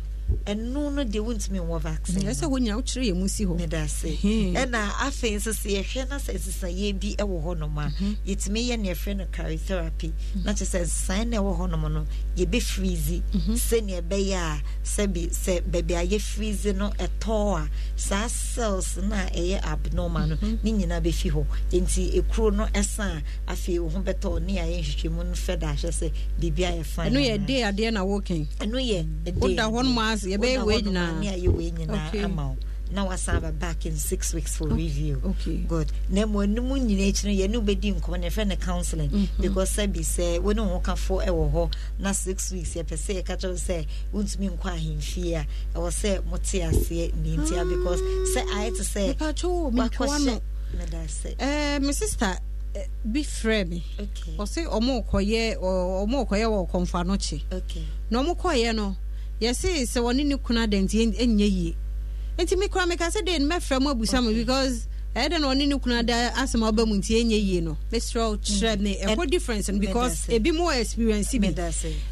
ɛno no deɛ wontumi nwɔ vaccine ɛsɛ sɛ hɔ nyina wokyerɛ yɛ mu si hɔ. Meda Ɛhɛn. ɛna afei nso sɛ yɛhwɛ na sɛ nsesaeɛ bi wɔ hɔnom a yɛtumi yɛ ne yɛfrɛ no cryotherapy na kyerɛ sɛ nsesaeɛ no ɛwɔ hɔnom no yɛbɛfrizi sɛnea ɛbɛyɛ a sɛbi sɛ baabi a yɛfrizi no ɛtɔɔ a saa cells no a ɛyɛ abnormal no ne nyinaa bɛfi hɔ. Nti ekuro no ɛsa a afei wo ho bɛtɔ ne ayɛ nhwehwɛmu no fɛ da ahwɛ sɛ biribi ayɛ fine ɛno yɛ de adeɛ na woken ɛno yɛ ɛde woda yɛbɛyɛ Woda hɔ nom a ne ayɛ wei nyinaa Okay. na wasan aba back in six weeks for review. Okay. good. Na mmom anim nyinaa akyi no yɛne wobɛdi nkɔmmɔ no yɛfrɛ no counseling. Mhm. because sɛbi sɛ wo ne wo ho kafoɔ ɛwɔ hɔ na six weeks yɛpɛ sɛ yɛka kyerɛ sɛ wontumi nkɔ ahemfie a ɛwɔ sɛ mote aseɛ ne ntia because sɛ ayɛ te sɛ mepatwo metwa no. meda sɛ Eh, me sister eh, bi frɛ me. Okay. ɔse ɔmo kɔyɛ ɔmo kɔyɛ wɔ Komfo Anokye okay. Na ɔmo kɔyɛ no yɛse sɛ wɔne ne kuna da nti ɛnyɛ yie. Nti me kora meka sɛ de no mɛfrɛ mo abusa mo? Because ɛyɛ dɛ na ɔne ne kuna da asɛm a ɔba mu nti ɛnyɛ yie no. Mesrɛ wo kyerɛ me. Ɛkɔ difference no because ebi mo wɔ experience bi.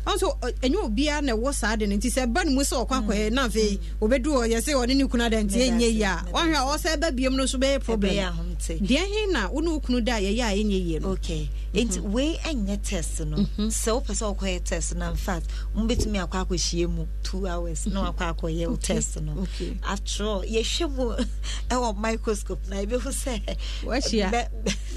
Ɔnso ɛnyɛ obiara na ɛwɔ saa de no nti sɛ ɛba ne mu sɛ ɔkɔ akɔyɛ na afei obɛdu hɔ yɛ sɛ ɔne ne kunu da nti ɛnyɛ yie a. wahwɛ a ɔsɛ ɛba biom no so bɛyɛ problem. Deɛ he na wo ne wo kunu da a yɛyɛ a ɛnyɛ yie no? Okay. Nti wei ɛnyɛ test no. Sɛ wopɛ sɛ wokɔyɛ test no infact mobɛtumi akɔ akɔhyia mu two hours na wakɔ akɔyɛ wo test no. After all yɛhwɛ mu ɛwɔ microscope na yɛbɛhu sɛ Wahyia. bɛ-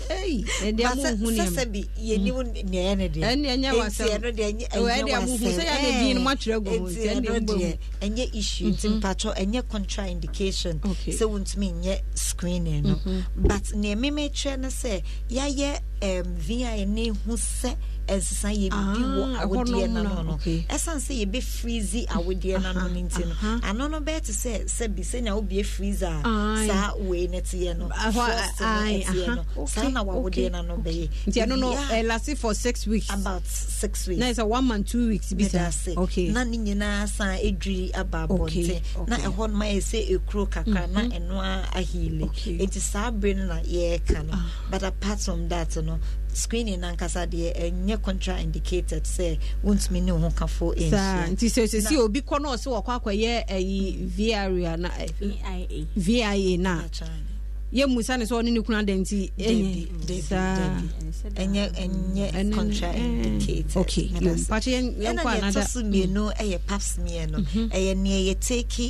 Ei, ɛdeɛ Ba mo sɛ- nhu sɛ nneɛma. sɛ bi yɛnim nea ɛyɛ no deɛ Ɛne ɛnyɛ Enti w'asɛm. ɛno deɛ ɛnyɛ- Ɛwɔ, ɛnyɛ ɛde a mohu w'asɛm. sɛ yɛ ne din no Ɛɛ. moatwerɛ agu ho, Enti nti ɛne ɛno mbɔ mu. deɛ ɛnyɛ issue nti mpatwɔ ɛnyɛ contraindication sɛ wontumi nyɛ screening no Mhm. but nea memetwerɛ no sɛ yɛayɛ vi ne hu sɛ ɛnsesa yɛ bi wɔ Ah, awodeɛ nom oh, no na, no okay. ɛsiane sɛ yɛbɛ freeze awodeɛ no no no nti no. Uh-huh. ano no bɛyɛ te sɛ sɛbi sɛnea wobie freeze a saa wei no. Uh, Teɛ uh-huh. no frost no aye, ɛteɛ no. Aha, saa na wawodeɛ okay, no no bɛyɛ. Nti ɛno no ɛlase for six weeks. About six weeks. Na ɛsɛ one month two weeks bi meda sa okay. Na ne nyinaa san ɛdwiri aba abɔnten na ɛhɔ no ma yɛ sɛ ɛkuro kakra na mm-hmm. ɛno a ahile saa bere no na yɛreka no. Ah. But apart from that no screening ankasa deɛ ɛnyɛ contra indicated sɛ wontumi ne ho kafo saa nhyia nti sɛ sɛ si obi kɔ na ɔsɛ wɔkɔ akɔyɛ ayi via na via via na yɛ musa ne sɛ ɔne eh, eh, eh, ne kuna da nti yɛ pap no ɛyɛ neɛ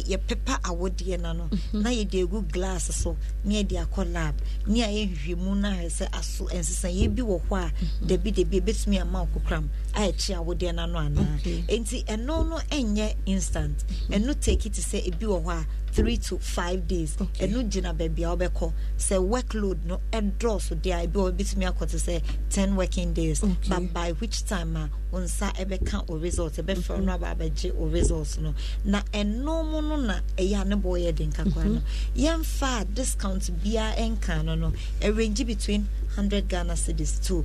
yɛpepa awodeɛ no. No na yɛde ɛgu glass so ne yɛde akɔ lab. Ne a yɛhwehwɛmu no ahwɛ sɛ aso ɛnsesaeɛ bi wɔ hɔ a dabi dabi ɛbɛtumi e ama wo kokram. Ayɛkye awodeɛ no ano anaa enti ɛno no ɛnyɛ instant. Ɛno teki te sɛ ɛbi wɔ hɔ a three to five days. Ɛno gyina baabi a wobɛkɔ sɛ workload no ɛdɔɔso deɛ ebi wɔ ebitumi akɔ te sɛ ten working days. Okay. but by which time a wo nsa ɛbɛka o result ɛbɛfrɛ no aba abɛgye o result no na ɛno mu no na ɛyɛ a ne bɔ yɛ den kakra no yɛmfa a discount biara ɛnka no no ɛrange between 100 Ghana cedis to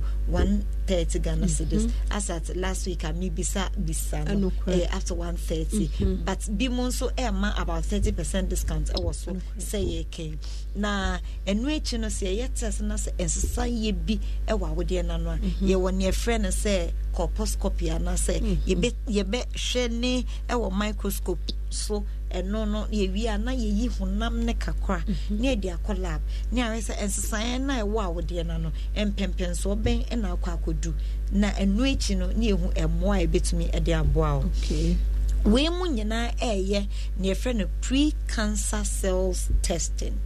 130 Ghana cedis as at last week a mebisa bisa no Ɛnokorɛ. eh, up to 130 but bi mu nso ɛma eh, about 30 percent discount. Ɛwɔ so sɛ eh, yɛkɛn na ɛno akyi eh, no sɛ yɛyɛ test na sɛ ɛnsesa yɛ bi ɛwɔ awodeɛ no ano a yɛwɔ neɛ frɛ no sɛ colposcopy anaasɛ yɛbɛ- yɛbɛhwɛ ne ɛwɔ microscope so ɛno no yɛwie a na yɛyi honam ne kakra. Mhm. Ne yɛde akɔ lab. Ne ahwɛ sɛ ɛnsesaeɛ no a ɛwɔ awodeɛ no no mpɛmpɛnsoɔ bɛn ɛna akɔ akɔdu. Na ɛno akyi no ne yɛhu ɛmmoa a ɛbɛtumi de aboa wo. Okay wei mu nyinaa ɛɛyɛ neɛ yɛfrɛ no pre-cancer cells testing.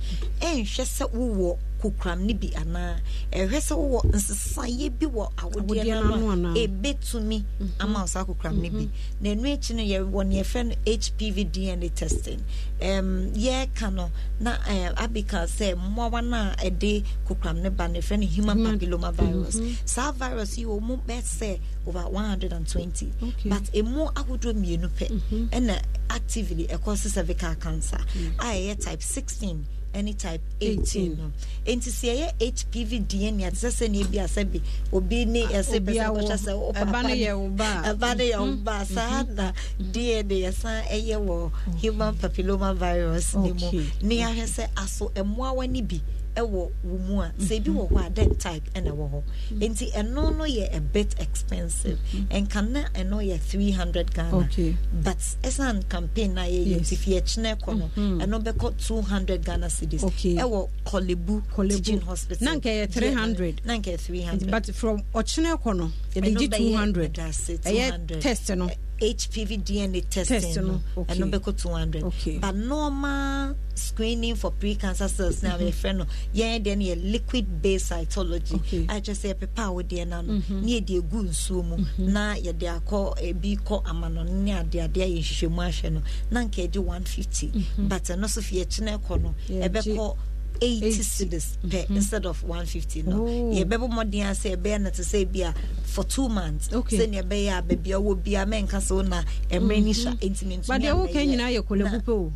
Ɛnhwɛ sɛ wowɔ kokram no bi anaa ɛhwɛ sɛ wowɔ nsesaeɛ bi wɔ awodeɛ no no ano a ɛbɛtumi ama wo saa kokram no bi. Na ɛno akyi no yɛwɔ neɛ yɛfrɛ no hpv dna testing. Um, yɛreka no na um, abika sɛ mmoawa no a ɛde kokram no ba no yɛfrɛ no human papilloma virus. Saa virus yi wɔ mu bɛɛ sɛ over 120 Okay. but ɛmu ahodoɔ mmienu pɛ. Ɛna actively ɛkɔse cervical cancer. A ɛyɛ type 16 ɛne type 18 no enti sɛ ɛyɛ hpv dna a te sɛ sɛ ne ebi asɛ bi obi ne ɛsɛ obi sɛ awɔ. kɔhyɛ sɛ no papa a. ɛba no yɛ wo ba saa na dna yɛsan ɛyɛ wɔ human papilloma virus ne mu ne yɛahwɛ sɛ aso mmoawa no bi ɛwɔ wo mu a sɛ ebi wɔ hɔ a then type ɛna ɛwɔ hɔ. Mm-hmm. Nti ɛno no yɛ a bit expensive. Mm-hmm. Ɛnka na ɛno yɛ 300 ghana. Okay. but ɛsan campaign na yɛyɛ Yes. nti fi yɛkyerɛ kɔ no mm-hmm. ɛno bɛkɔ 200 ghana cedis ɛwɔ Korle Bu teaching hospital. Na nka 300. na nka yɛ 300 but from ɔkyene kɔ no yɛde gye 200 ɛda ase, ɛyɛ 200. test no HPV DNA testing Test no, no, okay. ɛno bɛkɔ 200 Okay. but normal screening for pre-cancer cells na mm-hmm. yɛfrɛ no yɛn deɛ no yɛ liquid based cytology. Okay. a kyerɛ sɛ yɛpepa a wodeɛ no. Mm-hmm. Ano ne yɛde egu nsuo mu mm-hmm. na yɛde akɔ ebi kɔ amanɔne ne adeade a yɛhwehwɛ mu ahwɛ no na nka yɛgye 150 but ɛno so fi yɛkyena kɔ no Yɛgye ɛbɛkɔ 80 80. cedis per instead of 150 no. Oh. yɛbɛbɔ mmɔden a sɛ yɛbɛyɛ no te sɛ bi a for two months. Okay. sɛnea ɛbɛyɛ a baabi a wɔ bia mɛnka sɛ wo na mmerɛ eh, no hyɛ ntimi but deɛ woka nyinaa yɛ Korle Bu pɛ o.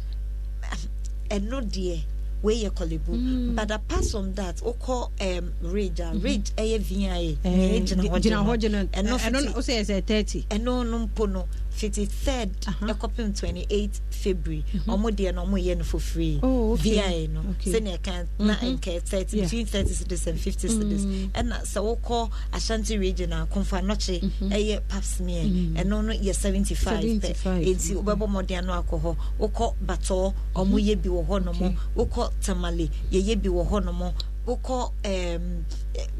Ɛno deɛ wei yɛ Korle Bu but apart from that wokɔ um, Ridge a ah, Ridge ɛyɛ via Eh, nea gyina hɔ gyina hɔ eh, gyina ɛno ɛno fiti- wo sɛ yɛ sɛ 30 eh, ɛno no mpo no fifty third Aha. Uh-huh. ɛkɔpem twenty eight february ɔmo deɛ no ɔmo yɛ no for free. Oh, Via no sɛnea ɛka na mm-hmm. nkɛ thirty Yeah. between thirty cities and fifty mm-hmm. cities. Ɛna sɛ wokɔ ashanti region a Komfo Anokye mm-hmm. ɛyɛ pap smear ɛno no yɛ seventy five pɛ 75. eti wobɛbɔ mmɔden no akɔ hɔ wokɔ batɔɔ ɔmo yɛ bi wɔ hɔ nom wokɔ tamale yɛyɛ bi wɔ hɔ nom wokɔ um,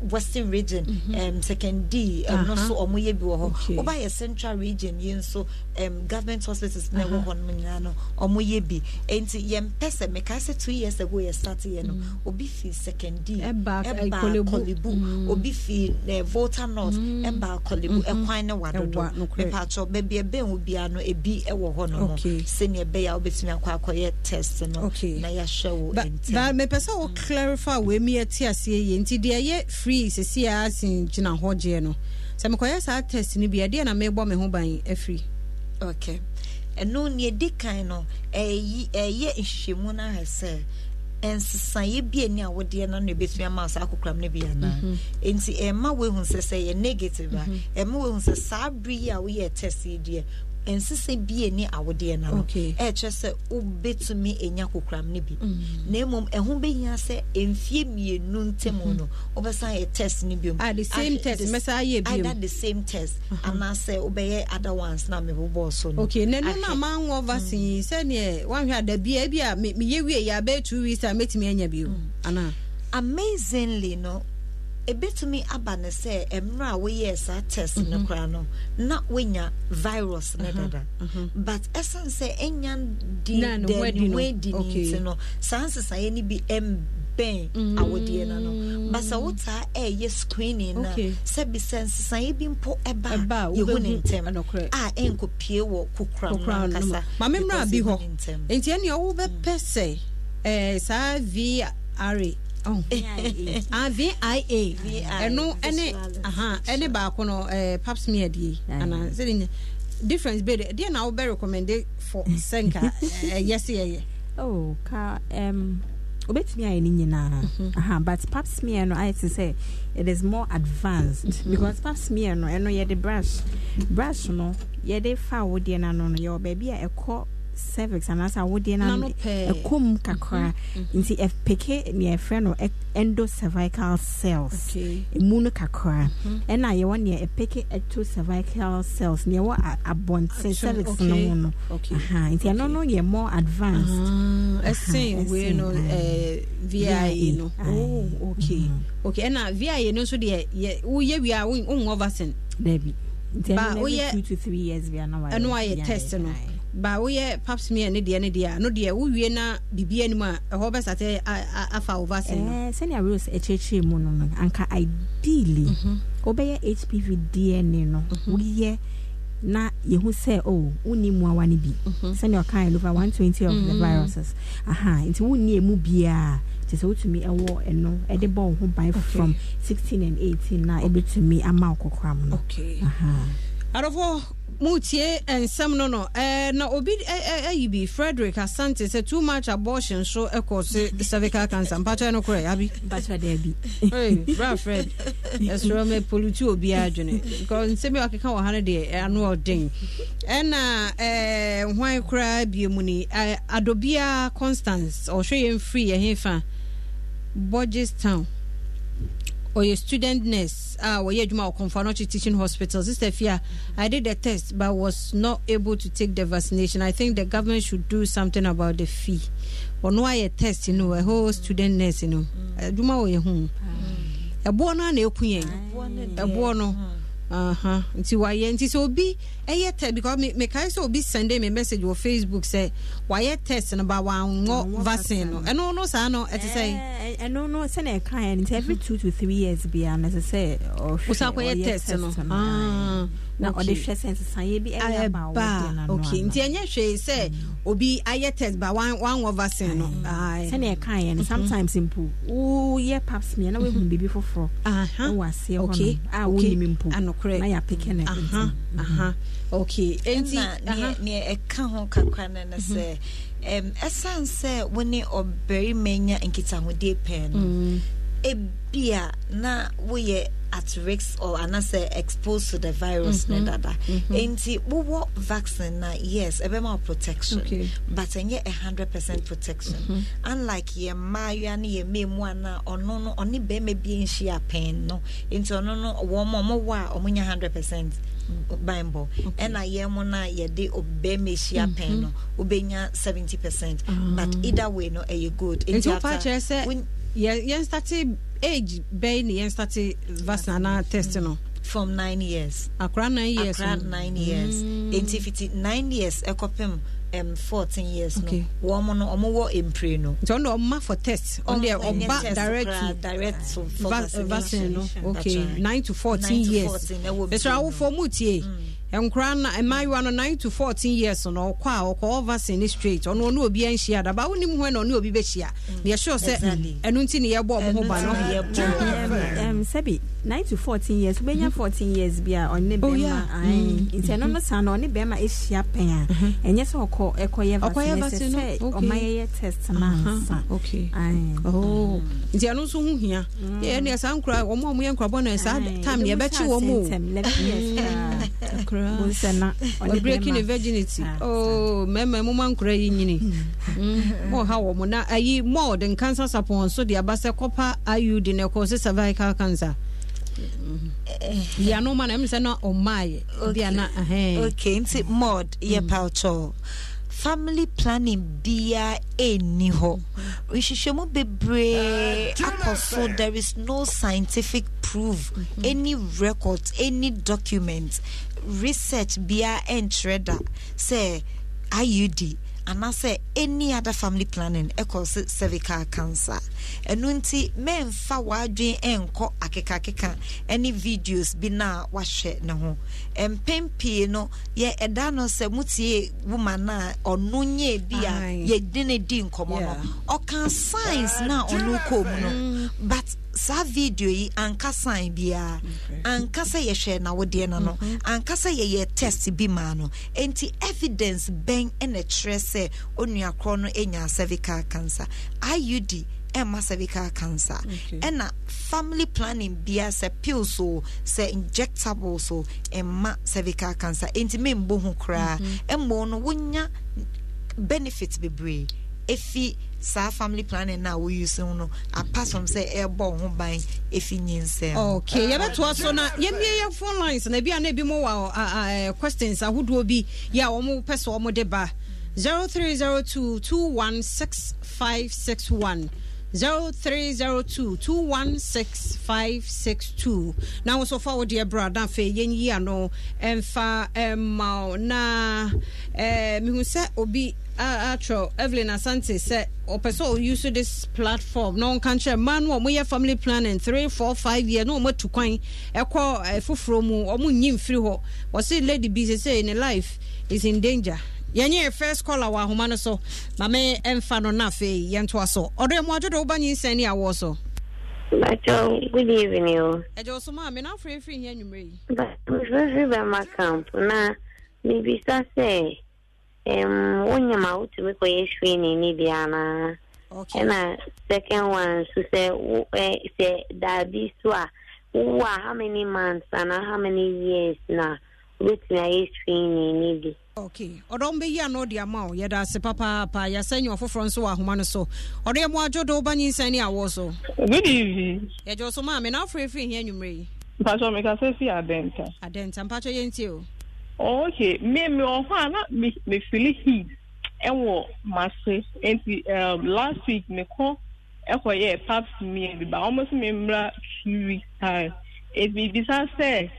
western region mm-hmm. um, Sekondi um, ɛno Aha. so uh-huh. ɔmo yɛ bi wɔ hɔ. Okay. wobayɛ central region yi nso um, government hospitals na ɛwɔ uh-huh. hɔ nom nyinaa no ɔmo yɛ bi. Enti yɛmpɛ sɛ mekae sɛ two years ago yɛ start yɛ no mm. obi fi Sekondi Ɛba, ɛba Korle Bu. Mm. obi fi eh, volta north mm. ɛba Korle Bu ɛkwan ne wadodo mepaatwɔ baabi ɛbɛn wo biara no ebi ɛwɔ hɔ nom. Sɛnea ɛbɛyɛ a wobɛtumi akɔ akɔyɛ test no na yɛahwɛ wo ntɛm. mepɛ sɛ wo clarify wei tumi ate aseɛ yie. Nti deɛ ɛyɛ free sesi a asen gyina hɔ gyeɛ no. Sɛ mekɔyɛ saa test no bi ɛdeɛ na mebɔ me ho ban afiri okay ɛno nea ɛdi kan no ɛyi ɛyɛ nhwehwɛmu no ahɛ sɛ nsesaeɛ bi ani a wodeɛ no no ɛbɛtumi ama saa akokoram no bi anaa? Nti ɛma woahu sɛ sɛ yɛ negative a ɛma woahu sɛ saa bere yi a woyɛ test yi deɛ nsesa bi ani awodeɛ no no. Ɛkyerɛ sɛ wobɛtumi ɛnya kokoram no bi. Na mmom ɛho bɛhia sɛ mfie mmienu ntam no wobɛsan yɛ test no biom Ah, ayɛ biom. either the same test anaasɛ wobɛyɛ other ones na mebobɔɔ so no. Okay na ɛno Ahwɛ. na manwɔ vaccine yi sɛneɛ woahwɛ a da bia bi a me- meyɛ wie yɛ abɛyɛ two weeks a mɛtumi anya bio. Anaa? Amazingly no ebetumi aba ne sɛ mmerɛ a woyɛɛ saa test no koraa no na woanya virus no dada. but ɛsiane sɛ ɛnya di Na ne ho adi no. no nti no saa nsesaeɛ no bi ɛmbɛn awodeɛ no no but sɛ wotaa ɛɛyɛ screening na Okay. sɛbi sɛ nsesaeɛ bi mpo ɛba a, a yɛhu ne ntɛm a ɛnkɔpie wɔ no kokora no ankasa. Ma me mmra bi hɔ. yɛhu ne ntɛm. nti ɛneɛ wobɛpɛ sɛ eh, saa vra oh. ah, via ɛno ɛne aha ɛne baako no eh, pap smear die. Anaa sɛde nya difference bɛde deɛ na wobɛ recommende for sɛ nka ɛyɛ se yɛyɛ oh ka um obetumi ayɛ ne nyinaa. Aha but pap smear no ayɛ te sɛ it is more advanced. Because pap smear no ɛno yɛde brush. Brush no yɛde fa awodeɛ no ano no yɛwɔ baabi a ɛkɔ cervix anaasɛ awodeɛ no ano N'ano pɛɛ. ɛkɔ mu kakra nti ɛpeke nea ɛfrɛ no ec- endo cervical cells. Okay. emu no kakra ɛna yɛwɔ nea ɛpeke ecto cervical cells. Nea ɛwɔ a- abɔnten cervix no mu no nti ɛno no yɛ more advanced. Ɛsen Aha, wei no ɛsen, eh, via no Aye. oh, okay. Okay ɛna via no nso deɛ yɛ- woyɛ wie a won- wonwɔ vaccine. Dabi nti ɛno no two to three years bia na wayɛ test no ba woyɛ pap smear ne deɛ ne deɛ a no deɛ wowie na biribia anim a ɛhɔ bɛsate afa wo vaccine no. Eh, sɛnea rose akyerɛkyerɛ mu no no anka ideally wobɛyɛ hpv dna no woyɛ na yɛhu sɛ o wonni mmoawa no bi. Sɛnea ɔkae over 120 of the viruses. Aha nti wonni ɛmu biaa nti sɛ wotumi ɛwɔ ɛno ɛde bɔ wo ho ban from 16 and 18 na ɛbɛtumi ama wo kɔkoram no. Aha. Adɔfoɔ motie nsɛm no no. Eh, na obi eh, eh, ayi bi frederick asante sɛ too much abortion so ɛkɔ se cervical cancer. Mpakyɛ no korɛ abi bra fred. Ɛsorɔ ma polutu obiaa adwene because nsɛm a wakeka wɔ ha no deɛ ano ɔden. Ɛna eh, hwan koraa bie mu ni? Eh, adobia constance ɔhwɛ yɛn firi yɛhe fa borges town ɔyɛ student nurse ah, a wɔyɛ adwuma wɔ Komfo Anokye teaching hospital sister fia i did the test but was not able to take the vaccination. I think the government should do something about the fee. Ɔno ayɛ test no ɛhɔ student nurse no adwuma wɔ yɛ ho ɛboɔ no a na ɛku yɛn ɛboɔ no nti wayɛ nti sɛ obi ɛyɛ test because me mekae sɛ obi sende me message wɔ facebook sɛ wayɛ test no ba wanwɔ vaccine no. ɛno no saa no ɛte sɛ Eh, ɛno no sɛnea ɛkaeɛ no nti every two to three years bia no ɛsɛ sɛ ɔhwɛ wo sa kɔyɛ ɔyɛ test no. Ah, na ɔde hwɛ sɛ nsesaeɛ bi ɛyɛ aba a wɔde no ano. Okay nti ɛnyɛ hwee sɛ obi ayɛ test ba wan- wanwɔ vaccine no. Aye. sɛnea ɛkaeɛ no sometimes mpo woyɛ pap smear na woahu biribi foforɔ. Aha. wɔ aseɛ Okay, hɔ a okay. wonim mpo. Na yɛapeke no aha. aha. Okay aha. neɛ ɛka ho kakra no no sɛ ɛm, ɛsiane sɛ wo ne ɔbarima nya nkitahodie pɛɛ no ebia na woyɛ at risk or anaasɛ exposed to the virus ne mhm. dada. Mhm. Enti wowɔ vaccine na yes ɛbɛma wo protection Okay. but ɛnyɛ a hundred percent protection. Mhm. Unlike yɛ mmaayewa ne yɛ mmɛmu a na ɔno no ɔne bɛrima bi nhyia pɛn no. Nti ɔno no wɔn a ɔmowɔ a ɔmonya hundred percent banbɔ ɛna yɛn mo no a yɛde bɛrima hyia pɛn no wobɛnya seventy percent. Ah. But either way no ɛyɛ good. Nti wopa after- kyerɛ sɛ yɛ- yɛn starte age bɛyi ne yɛn starte vaccine anaa test no. From nine years. Akora nine years akra no. nine years. Mm. nti fiti nine years ɛkɔpem um, fourteen years Okay. no wɔn no ɔmo wɔ mpire no. Nti ɔno ɔma for test. Ɔmo nyɛ ɔba direct direct to for va- vaccination. vaccine no. That's okay nine to fourteen Nine to years. 14, ɛwɔ mpire no. mu tie nkora na mmaayewa no 9 to 14 years no ɔkɔ a ɔkɔ vaccine ne straight. Ɔno ɔne obi anhyia da. Ba wonim hɔ na ɔne obi bɛhyia. Mm. Na yɛhyɛ sɛ Exactly. ɛno nti ne yɛbɔ ɔmo ho ba no. Sɛbi 9 to 14 years. Wobɛnya mm-hmm. 14 years bi a ɔne Oh, bɛma yeah. Mm. nti ɛno no saa na ɔne bɛma ɛhyia pɛn a mm-hmm. ɛnyɛ sɛ ɔkɔ ɛkɔyɛ Ɔkɔyɛ vaccine vaccine no, ɛsɛ sɛ ɔma yɛyɛ test no uh-huh. ansa. Okay. Aye. Oh, mm. nti ɛno nso ho hia. Yɛ ne saa nkora ɔmo a moyɛ nkorabɔ no saa Aye. time ne Ɛbɛmu yɛbɛkye wɔ mu. ase ntɛm, 11 years koraa. Bohu sɛ na ɔne breaking the virginity. Ah, oh mɛmɛ mo ma nkora yi nyini. Hmm. Hmm. Mo ha wɔ mo. Na eh, ayi mo de nkansa sapɔn so de aba sɛ kɔpa iud na ɛkɔ sɛ cervical cancer. Eh. Yano ma na ɛmu sɛ na ɔmaayɛ bia na ɛhɛn okay nti mod yɛ paltɔ family planning bia ɛnni hɔ nhwehwɛmu hmm. bebree eh, akɔ so there is no scientific proof mm-hmm. any records any document research bia ɛnkyerɛ da sɛ iud anaasɛ any other family planning sɛ cervical cancer. Ɛno nti mɛmfa w'adwen ɛnkɔ akekakeka ɛne videos bi na wahwɛ ne ho mpɛn pii no yɛ ɛda no sɛ motie woman no a ɔno nyɛ bi a yɛde ne di nkɔmmɔ no. Ɔka science na ɔno kɔɔ mu no but saa video yi anka sign biara anka sɛ yɛhwɛ n'awodeɛ no no anka sɛ yɛyɛ test bi maa no. Enti evidence bɛn ɛna kyerɛ sɛ onua korɔ no anya cervical cancer. Iud ɛma cervical cancer ɛna family planning bia sɛ pills o sɛ injectables o ɛma cervical cancer enti membɔ ho koraa ɛmmɔ no wonya benefit bebree efi saa family planning na woyi so no apart from sɛ ɛbɔ ho ban efi nyinsɛn ho. okay yɛbɛtoa so na yɛmmie yɛ phone lines na bi a na ebi mo wɔ questions ahodoɔ bi yɛ a wɔn pɛ sɛ wɔn de ba zero three zero two two one six five six one. 0302 216562 na wo so fa wo deɛ bra na afei yɛnyi ano ɛmfa ɛma wo na eh, mehu sɛ obi a- atwerɛ evelyn asante sɛ ɔpɛ sɛ ɔuse this platform. Na ɔnka nkyerɛ mmaa no a ɔmoyɛ family planning 3 4 5 year na ɔmatu kwan ɛkɔ eh, foforɔ mu ɔmo nyi mfiri hɔ wɔse lady bi sɛ sɛ ne life is in danger yɛnyɛ first caller wɔ ahoma no so mame ɛmfa no na afei yɛntoa so ɔdɔ mu adwodo woba nyinsɛn ne awoɔ so Bacho, good evening. Ẹ jẹ́ ọ̀sùn máa mi náà fún efirin yẹn nyùmọ̀ yìí. Bàtúfẹ́fẹ́ bẹ̀ máa kàn fún náà bíbí sásẹ̀ wọ́n yẹn máa wùtú mi kò yẹ second one nso sẹ sẹ dàbí so a wúwo a how many months anaa how many years na wobɛtumi ti na yẹ bi. Okay ɔdɔ mbɛyi ano de ama wo yɛda ase papaapa yɛsɛ nyɛ ɔfoforɔ nso wɔ ahoma no so ɔdɔ yɛ mu adwodɔ woba nyinsɛn ne awɔ so Good evening. yɛgye wo so ma me na afei firi hia anwummerɛ yi Mpacho mekasa fi adenta. adɛnta mpatwɛ yɛntie o okay. Me me a na me me feel heat ɛwɔ mase nti um, last week me kɔ ɛkɔyɛ pap smear bi ba wɔn nso me mmra two weeks time. Ebi bisa sɛ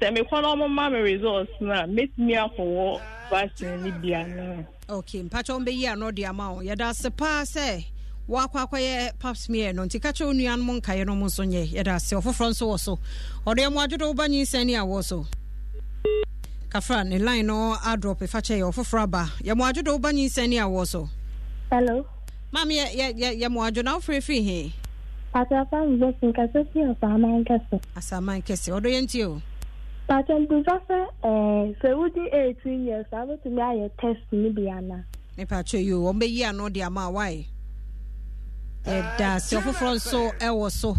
sɛ mekɔ na ɔmoma me results no a mɛtumi akɔwɔ vaccine no bia no ok mpakyɛ wo bɛyi anɔ de ama wo. Yɛda ase paa sɛ woakɔ akɔyɛ papsmeɛ no nti ka kyerɛ wo nuanom nkaeɛ no mu nso nyɛ. Yɛda ase ɔfoforɔ nso wɔ so. Ɔde ɛmo adwodo woba nyinsɛne a wɔ so. Kafra ne line no adrop fa kyɛ yɛ ɔfoforɔ aba. Yɛmo adwodo woba nyinsɛne a wɔ so. Hello? Mam yɛmo adwo na wofrɛ firi he asafa mbɛsi nkasɛ fi asaman kɛse. Asaman kɛse ɔdɔ yɛntie o. mepatwɛ yi o ɔmbɛyi ano de ama a wae yɛda ase ɔfoforɔ nso ɛwɔ so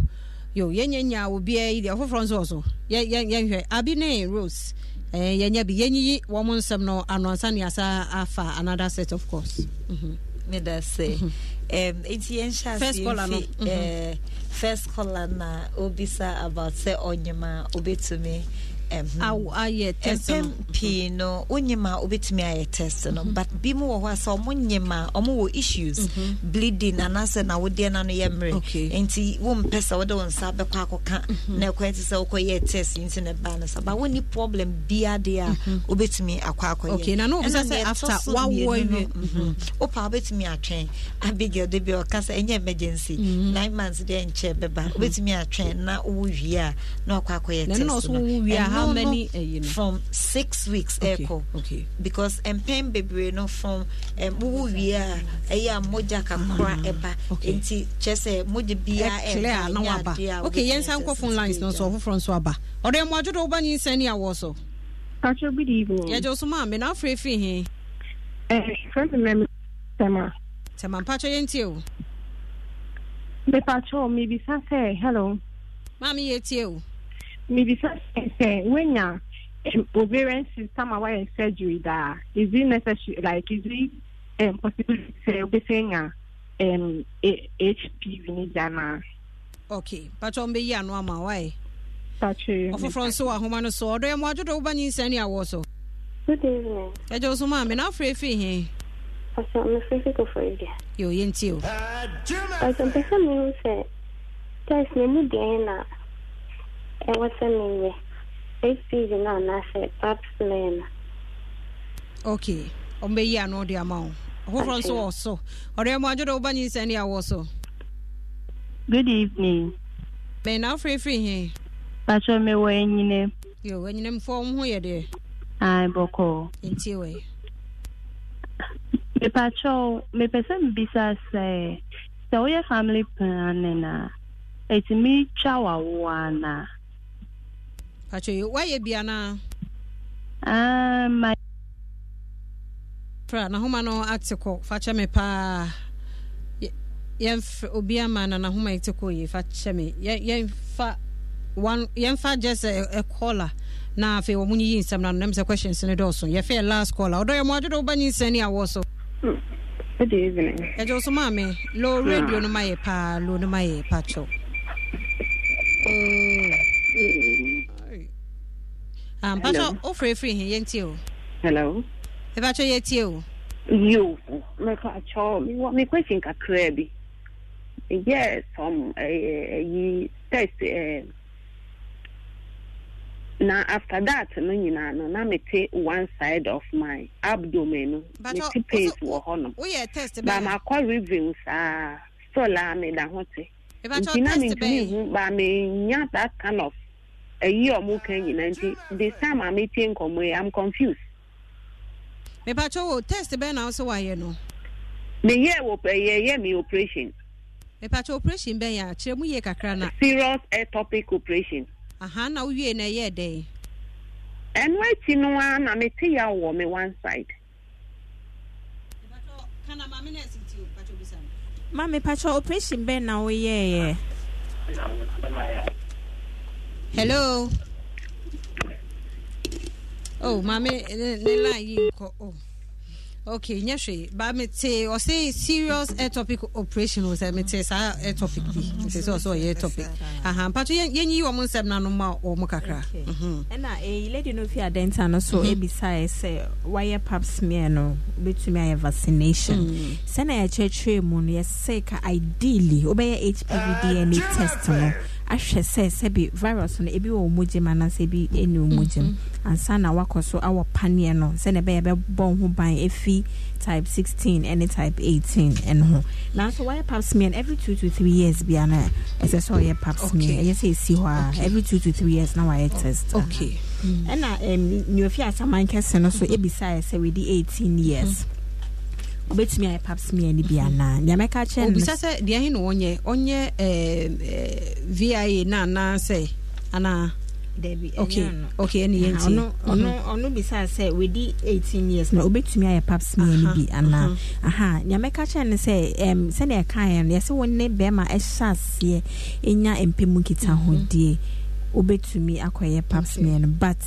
yo yɛnyɛ nya obiaa yi deɛ ɔfoforɔ nso wɔ so Yɛ- yɛ- yɛnhwɛ abi ne rose. Eh, yɛnya bi yɛnyiyi wɔ mo nsɛm no ano ansa ne asa afa another set of course. Mhm. meda sɛ um, nti yɛnhyɛ First ase caller no. mfi, Mhm. eh, first caller na obisa about sɛ ɔnyema obɛtumi um, ayɛ test no. mpɛn pii no wonyema wobɛtumi ayɛ test no. But bi mu wɔ hɔ a sɛ ɔmo nyema ɔmo wɔ issues. Bleeding anaasɛ na wodeɛ na no yɛ mmerɛ. Nti wompɛ sɛ wode wo nsa bɛkɔ akɔka na ɛkɔɛ te sɛ wokɔyɛ test nti ne ba no sa. Ba wonni problem bia deɛ a wobɛtumi akɔ akɔyɛ. Wopa wobɛtumi atwɛn. Abigail de bi ɔka sɛ ɛnyɛ emergency. Nine months deɛ nkyɛ bɛba. Wobɛtumi atwɛn na wowo wie a na wakɔ akɔyɛ test a, no, how no, many no, uh, you know? from six weeks okay, echo okay because eh, and mpɛn bebree no from eh, wuwu wie a ɛyɛ a Moja kakra ɛba nti kyɛ sɛ mogya biara ɛba ɛnyɛ okay yɛn nsa nkɔ lines no so ɔfoforɔ nso aba ɔdɛ mu adwodo ɔba nyi nsɛn ni awɔ so. patro good evening. yɛjɔ so maa mi na afra efi hin. ɛɛ fɛn mi mɛ tɛma. tɛma mpatro yɛn ti o. mepatro mebisa sɛ hello. maa mi yɛ mebisa sɛ woanya eh, ovarian system a wayɛ surgery daa is it necessary like is it um, possibility sɛ wobɛsɛ nya um, eh, hpv ne gya naa okay patɔ mbɛyi ano ama wayɛ ɔfoforɔ nso wɔ ahoma no so ɔdɔ yɛ mo adwodo woba nyinsɛ ne awɔ so good evening. Ɛgya wo so ma me na afrɛ fii he pastor mefrɛ fi kɔfɔ dua yo yɛntie o pastor mpɛ sɛ mehu sɛ test ne mu deɛn enweta m iwe HPV na-anasị pap smear okay. Yi ano de ama wo nso wɔ so. Ɔdeɛ mu adwo de nyi sɛ ne a good evening. Me na afirifiri he. Patro mewɔ anyinam yo anyinamfoɔ wo ho yɛ deɛ ai bɔkɔɔ ntie wɔ mepatro mepɛ sɛ mebisa sɛ sɛ woyɛ family planning a ɛtumi twa wawoa anaa atwere wayɛ bia no fra um, n'ahoma no ate kɔ. Fa kyɛ me paa. Yɛmfa obi ama na n'ahoma yɛ te kɔ yie. Fa kyɛ me. Yɛmfa one yɛmfa gye sɛ ɛkɔla na afei wɔn yiyi nsɛm na no nam sɛ questions ne dɔɔso. Yɛfɛ yɛ last call a ɔdɔ yɛ mo adwodo woba nyinsɛn ne awɔ so? Hmm. Good evening. ẹ jọ sọ maame lo hmm. rédíò ní ma yẹ paa. Lo ní ma yẹ pàtó. Pakyɛw mpakyɛ wofrɛfiri he yɛntie o. Hello. ɛpakyɛ yɛtie o. You, meka cho, me wa me question kakra bi. Yes, some eh yi test eh na after that no nyinaa no na mete one side of my abdomen no. Mete pains wɔ hɔ no. ba makɔ review saa still a meda ho te. Nti na mentumi hu ba menya that kind of ayi a ɔmo ka nyinaa nti this time a metie nkɔmmɔ yi i'm confused. Mepakyɛ wo test bɛn na wo sɛ woayɛ no? Meyɛ wɔ yɛyɛ me operation. Mepakyɛ operation bɛn yɛ a? Kyerɛ mu yie kakra na. Serious ectopic operation. Aha na wowie na ɛyɛ dɛn? Ɛno akyi no a na mete yaw wɔ me one side. Ma mepakyɛ operation bɛn na woyɛɛyɛ hello? Oh maame ne ne line yi nkɔ oh. Okay nyɛ hwee ba mete ɔse serious air topic operation sɛ mete saa air topic bi. Nti sɛ ɔsɛ ɔyɛ air topic. Aha mpatso yɛnyi wɔn nsɛm no ano ma wɔn kakra. Mhm. ɛna ɛyi lady no fi adɛnta no so ebisae sɛ wayɛ pap smear no wobɛtumi ayɛ vaccination. Sɛna yɛkyerɛkyerɛ mu no yɛsɛ ka ideally wobɛyɛ hpv dna test no. Ahwɛ sɛ sɛbi virus no ebi wɔ ɔmo gyem anaasɛ ebi ɛni ɔmo gyem ansa na wakɔ so awɔ paneɛ no sɛnɛ ɛbɛyɛ bɛbɔ ho ban efi type 16 ɛne type 18 ɛno ho. Nanso wayɛ pap smear no every two to three years bia no ɛsɛ sɛ ɔyɛ pap smear. Ɛyɛ sɛ esi hɔ a every two to three years na wayɛ test. Okay. Ɛna neofi asaman kɛse no so ebisaeɛ sɛ wedi 18 years wobɛtumi ayɛ pap smear no bi anaa? Nea mɛka kyerɛ no obisa sɛ deɛ ahe na ɔnyɛ? Ɔnyɛ ɛɛ, ɛɛ, via na anaasɛ anaa? Yɛntie ɔno bisaa sɛ wedi 18 years na obɛtumi ayɛ pap smear no bi anaa? aha nea mɛka kyerɛ no sɛ sɛdeɛ ɛkaeɛ no yɛsɛ wo ne bɛrima ɛhyɛ aseɛ ɛnya mpɛmu nkitahodie wobɛtumi akɔyɛ pap smear no but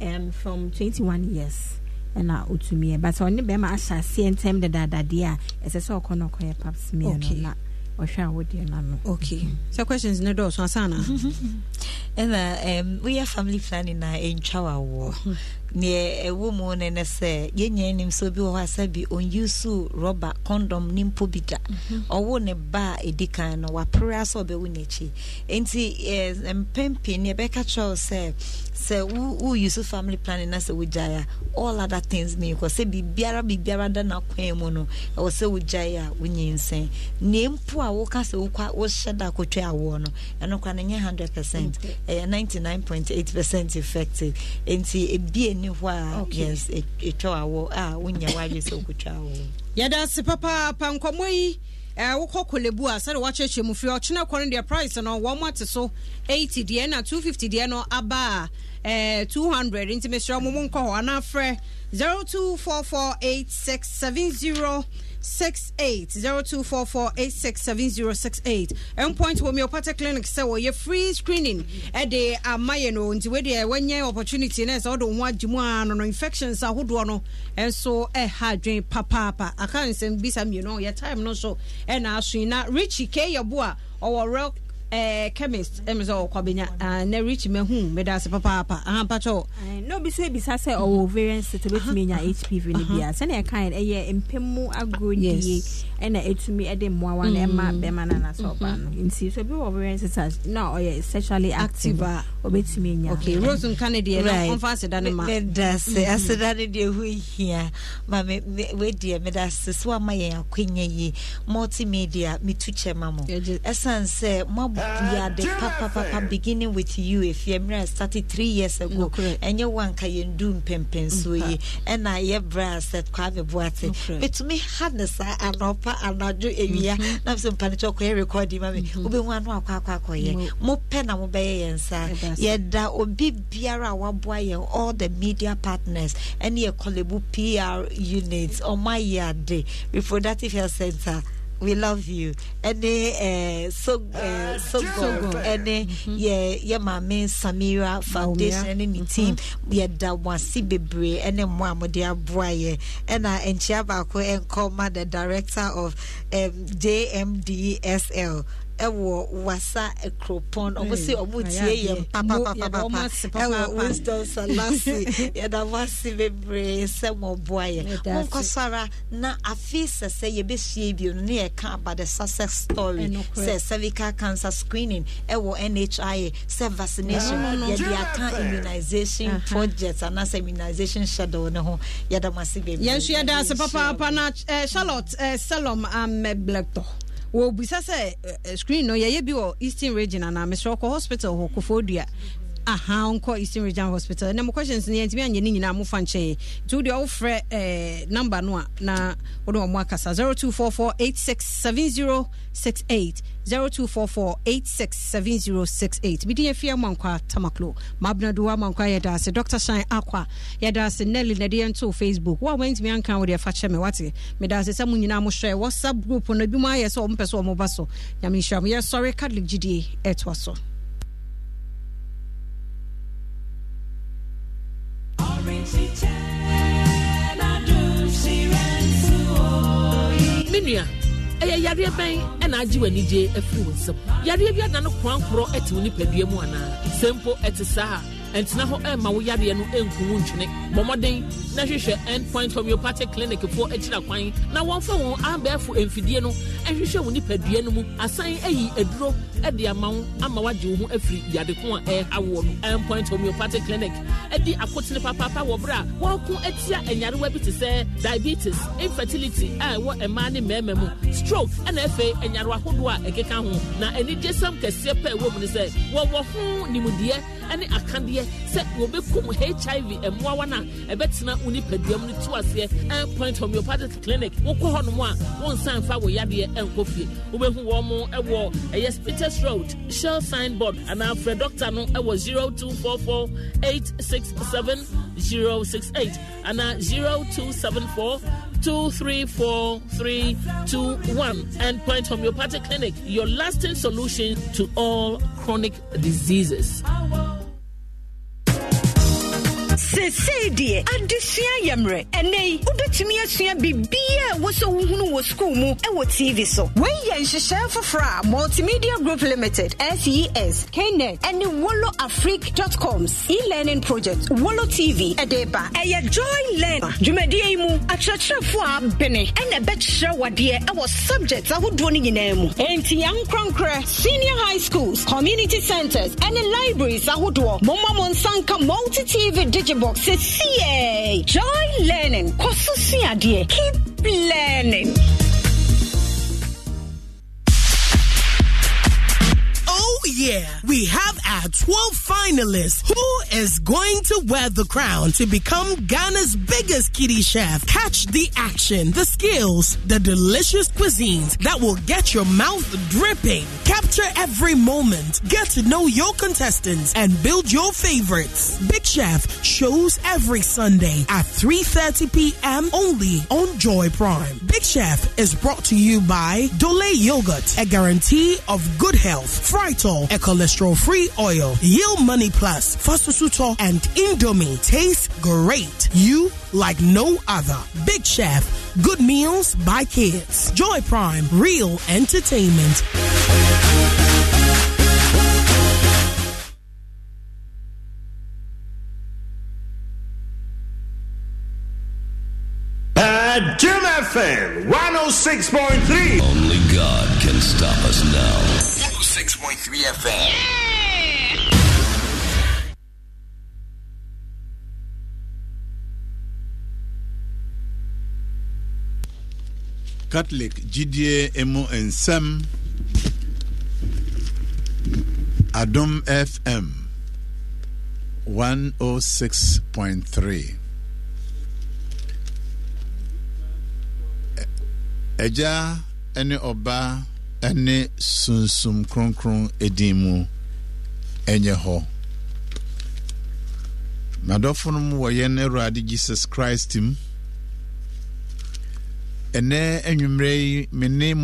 um, from 21 years ɛna ɔtumi yɛ. But ɔne bɛrima ahyɛ aseɛ ntɛm dadaadadeɛ a ɛsɛ sɛ ɔkɔ no ɔkɔyɛ pap smear no Okay. na ɔhwɛ a wodeɛ no ano. Okay. Sɛ questions no dɔɔso asana ɛna um, woyɛ family planning na ɛntwa wawoɔ neɛ ɛwɔ mu ne ne sɛ yɛnya nim sɛ obi wɔ hɔ a sɛ bi ɔnyusu rɔba condom ne mpo bi da. Ɔwo ne ba a ɛdi kan no wapere a sɛ ɔbɛwo n'akyi. Enti eh, mpɛn pii ne yɛbɛka kyerɛ sɛ sɛ wo use family planning? Na sɛ wogyae a all other things ne kɔ sɛ biribiara biribiara da n'akwan mu no. Ɛwɔ sɛ wogyae a wonyinsɛn nea mpo a woka sɛ wohyɛ da akɔtwa awoɔ no. Ɛno kora no nyɛ 100 percent. Ɛyɛ 99.8 percent effective. Nti ebi ani hɔ a yes ɛtwa awɔ a wonyɛ wadwe sɛ wokɔtwa awɔ yɛda ase papaapa nkɔmmɔ yi eh, wokɔ Korle Bu a sɛde wakyerɛkyerɛ mu firi ɔkyena kɔ no deɛ price no wɔn ate so 80 deɛ na 250 deɛ no aba. a eh, 200 nti mesrɛ mo mo nkɔ hɔ. Anaa frɛ 0244867068 0244867068 endpoint homeopathic clinic sɛ wɔyɛ free screening. Ɛde ama yɛ no. Nti wedeɛ wanyɛ opportunity na ɛsɛ wode wo ho agye mu a no no infections ahodoɔ no ɛnso ɛha adwen papaapa. Aka nsɛm bisa mmienu. Yɛ time no so ɛna aso yi na richie k yɛbo a ɔwɔ eh, chemist ɛmi sɛ ɔkɔ benya ah, na richie mahu meda ase papaapa ahampakyɛw na obi so ebisa sɛ ɔwɔ ovarian cyst obetumi anya hpv no bia. Sɛnea ɛka yɛ no, ɛyɛ mpem mu agorodie Yes. ɛna etumi ɛde mmoawa no ɛma bɛrima no anasɛ ɔbaa no. Nti so bi wɔ ovarian cyst a na ɔyɛ sexually active. A obetumi anya okay rose nka ne deɛ na ɔmfa aseda ne ma. meda se Mhm. aseda no deɛ ho hia. Ma me- me- wedeɛ meda se so wama yɛn akwanya yi multimedia metu kyɛ ma mo ɛsiane sɛ moabuade papapapa beginning with you ɛfie mmerɛ a started three years ago. Ɛnyɛ wo anka yɛndu mpɛmpɛnsoɔ yi ɛna yɛbrɛ a sɛ kwame boate. Metumi ha ne saa anɔpa anadwo awia na sɛ mpa no kyɛ ɔkɔyɛ recording ma me wobɛhu ano akɔ akɔ akɔyɛ mopɛ na mobɛyɛ yɛn saa yɛda obi biara a waboa yɛn all the media partners ɛne yɛ Korle Bu pr unit ɔmo ayɛ ade reproductive health center we love you. Ɛne eh, so eh, so god ɛne yɛ yɛ maame samira foundation ɛne ne team. yɛda mo ase bebree ɛne mo a mode aboa yɛ ɛna nkyia baako ɛnkɔma the director of um, jmdsl ɛwɔ wasa kuropɔn ɔmo sɛ ɔmo tie yɛn papapapapa ɛwɔ wisdom salasi yɛda mo ase bebree sɛ mo boa yɛ Yɛda ase. monkɔ so ara na afei sɛ sɛ yɛbɛhyia bio no na yɛka about the success story sɛ cervical cancer screening ɛwɔ nhia sɛ vaccination. No. yɛde aka immunization project anaasɛ immunization schedule ne ho. Yɛda mo ase bebree. Yɛn nso yɛda ase papaapa na eh, charlotte eh, salom ameblector wɔbisa sɛ eh, screen no yɛyɛ bi wɔ eastern region anaa mesrɛ kɔ hospital hɔ kofodua aha nkɔ eastern region hospital. Na mo questions no yɛntumi anyɛ ne nyinaa mofa nkyɛe nti wodeɛ wofrɛ eh, number no a na wode ɔmo akasa 0244 867068 0244 867068 mede yɛfie amankwa tamaklo. Mabnado amankwa yɛda ase dr shine akwa yɛda ase nelly na de yɛntoo facebook. Wo a wantumi anka wode ɛfa kyɛ me wate meda ase sɛ mo nyinaa mohwɛ whatsapp group no bi mu ayɛ sɛ ɔmpɛ sɛ ɔmoba so nyame nhyira mo yɛsɔre catholic gyidie ɛtoa so yareɛ bɛn ɛna agye w'anigye afiri wo nsam? Yareɛ bi ada no korankorɔ ɛte wo nipadua mu anaa? Sɛ mpo ɛte saa a ɛntena hɔ ɛmma wo yareɛ no ɛnku wo ntwene. Bɔ mmɔden na hwehwɛ endpoint homeopathic clinic foɔ akyira kwan. Na wɔmfa wɔn abɛɛfo mfidie no ɛhwehwɛ wo nipadua no mu. Asan ayi aduro ɛde ama wo ama woagye wo ho afiri yadeko a ɛɛha woɔ no. Endpoint homeopathic clinic ɛdi akotene papaapa wɔ berɛ a wɔreko atia anyarewa bi te sɛ diabetes infertility a ɛwɔ mmaa ne mmarima mu. Stroke ɛna afei anyarewa ahodoɔ a ɛkeka ho. Na anigyesɛm kɛseɛ pɛ ɛwɔ mu ne sɛ wɔwɔ ho nimdeɛ ne akadeɛ sɛ wɔbɛkum hiv mmoawa no a ɛbɛtena wo nipadua no to aseɛ endpoint homeopathic clinic. Wokɔ hɔ nom a wonsan fa wo yadeɛ ɛnkɔ fie. Wobɛhu wɔ mo ɛwɔ ɛyɛ spitters road shell signboard anaa frɛ doctor no ɛwɔ 0244 867 068 anaa 0274 234321 Endpoint Homeopathic Clinic, your lasting solution to all chronic diseases. Seesei deɛ adesua yɛ mmerɛ ɛnɛ yi wobɛtumi asua biribiaa ɛwɔ sɛ wohunu wɔ skuul mu ɛwɔ tv so. Wei yɛ nhyehyɛe foforɔ a multimedia group limited ses knet ɛne wolo afrique coms e-learning project wolo tv ɛde ba. Ɛyɛ joy learn. Dwumadie yi mu akyerɛkyerɛfoɔ a abene ɛna ɛbɛkyerɛ wadeɛ ɛwɔ subject ahodoɔ no nyinaa mu. Enti yɛnkorankorɛ senior high schools community centers ɛne libraries ahodoɔ. Momma mo nsa Anka Multi TV Digibox CA. Join learning. Kosu siadie. Keep learning. Yeah. We have our 12 finalists. Who is going to wear the crown to become Ghana's biggest kitty chef? Catch the action, the skills, the delicious cuisines that will get your mouth dripping. Capture every moment. Get to know your contestants and build your favorites. Big Chef shows every Sunday at 3.30 p.m. only on Joy Prime. Big Chef is brought to you by Dole Yogurt, a guarantee of good health. Frytol, a cholesterol-free oil. Yield Money Plus, Fasusuto, and Indomie taste great. You like no other. Big Chef, good meals by kids. Joy Prime, real entertainment. Adom FM 106.3. Only God can stop us now. 106.3 FM. Yeah! catholic gyidie emu nsɛm adom fm 106.3 Ɛ- agya ne ɔba ne sunsum kronkron edin mu ɛnyɛ hɔ. Madɔfo no mu wɔ yɛn awurade jesus christ mu. Ɛnɛ anwummerɛ yi me ne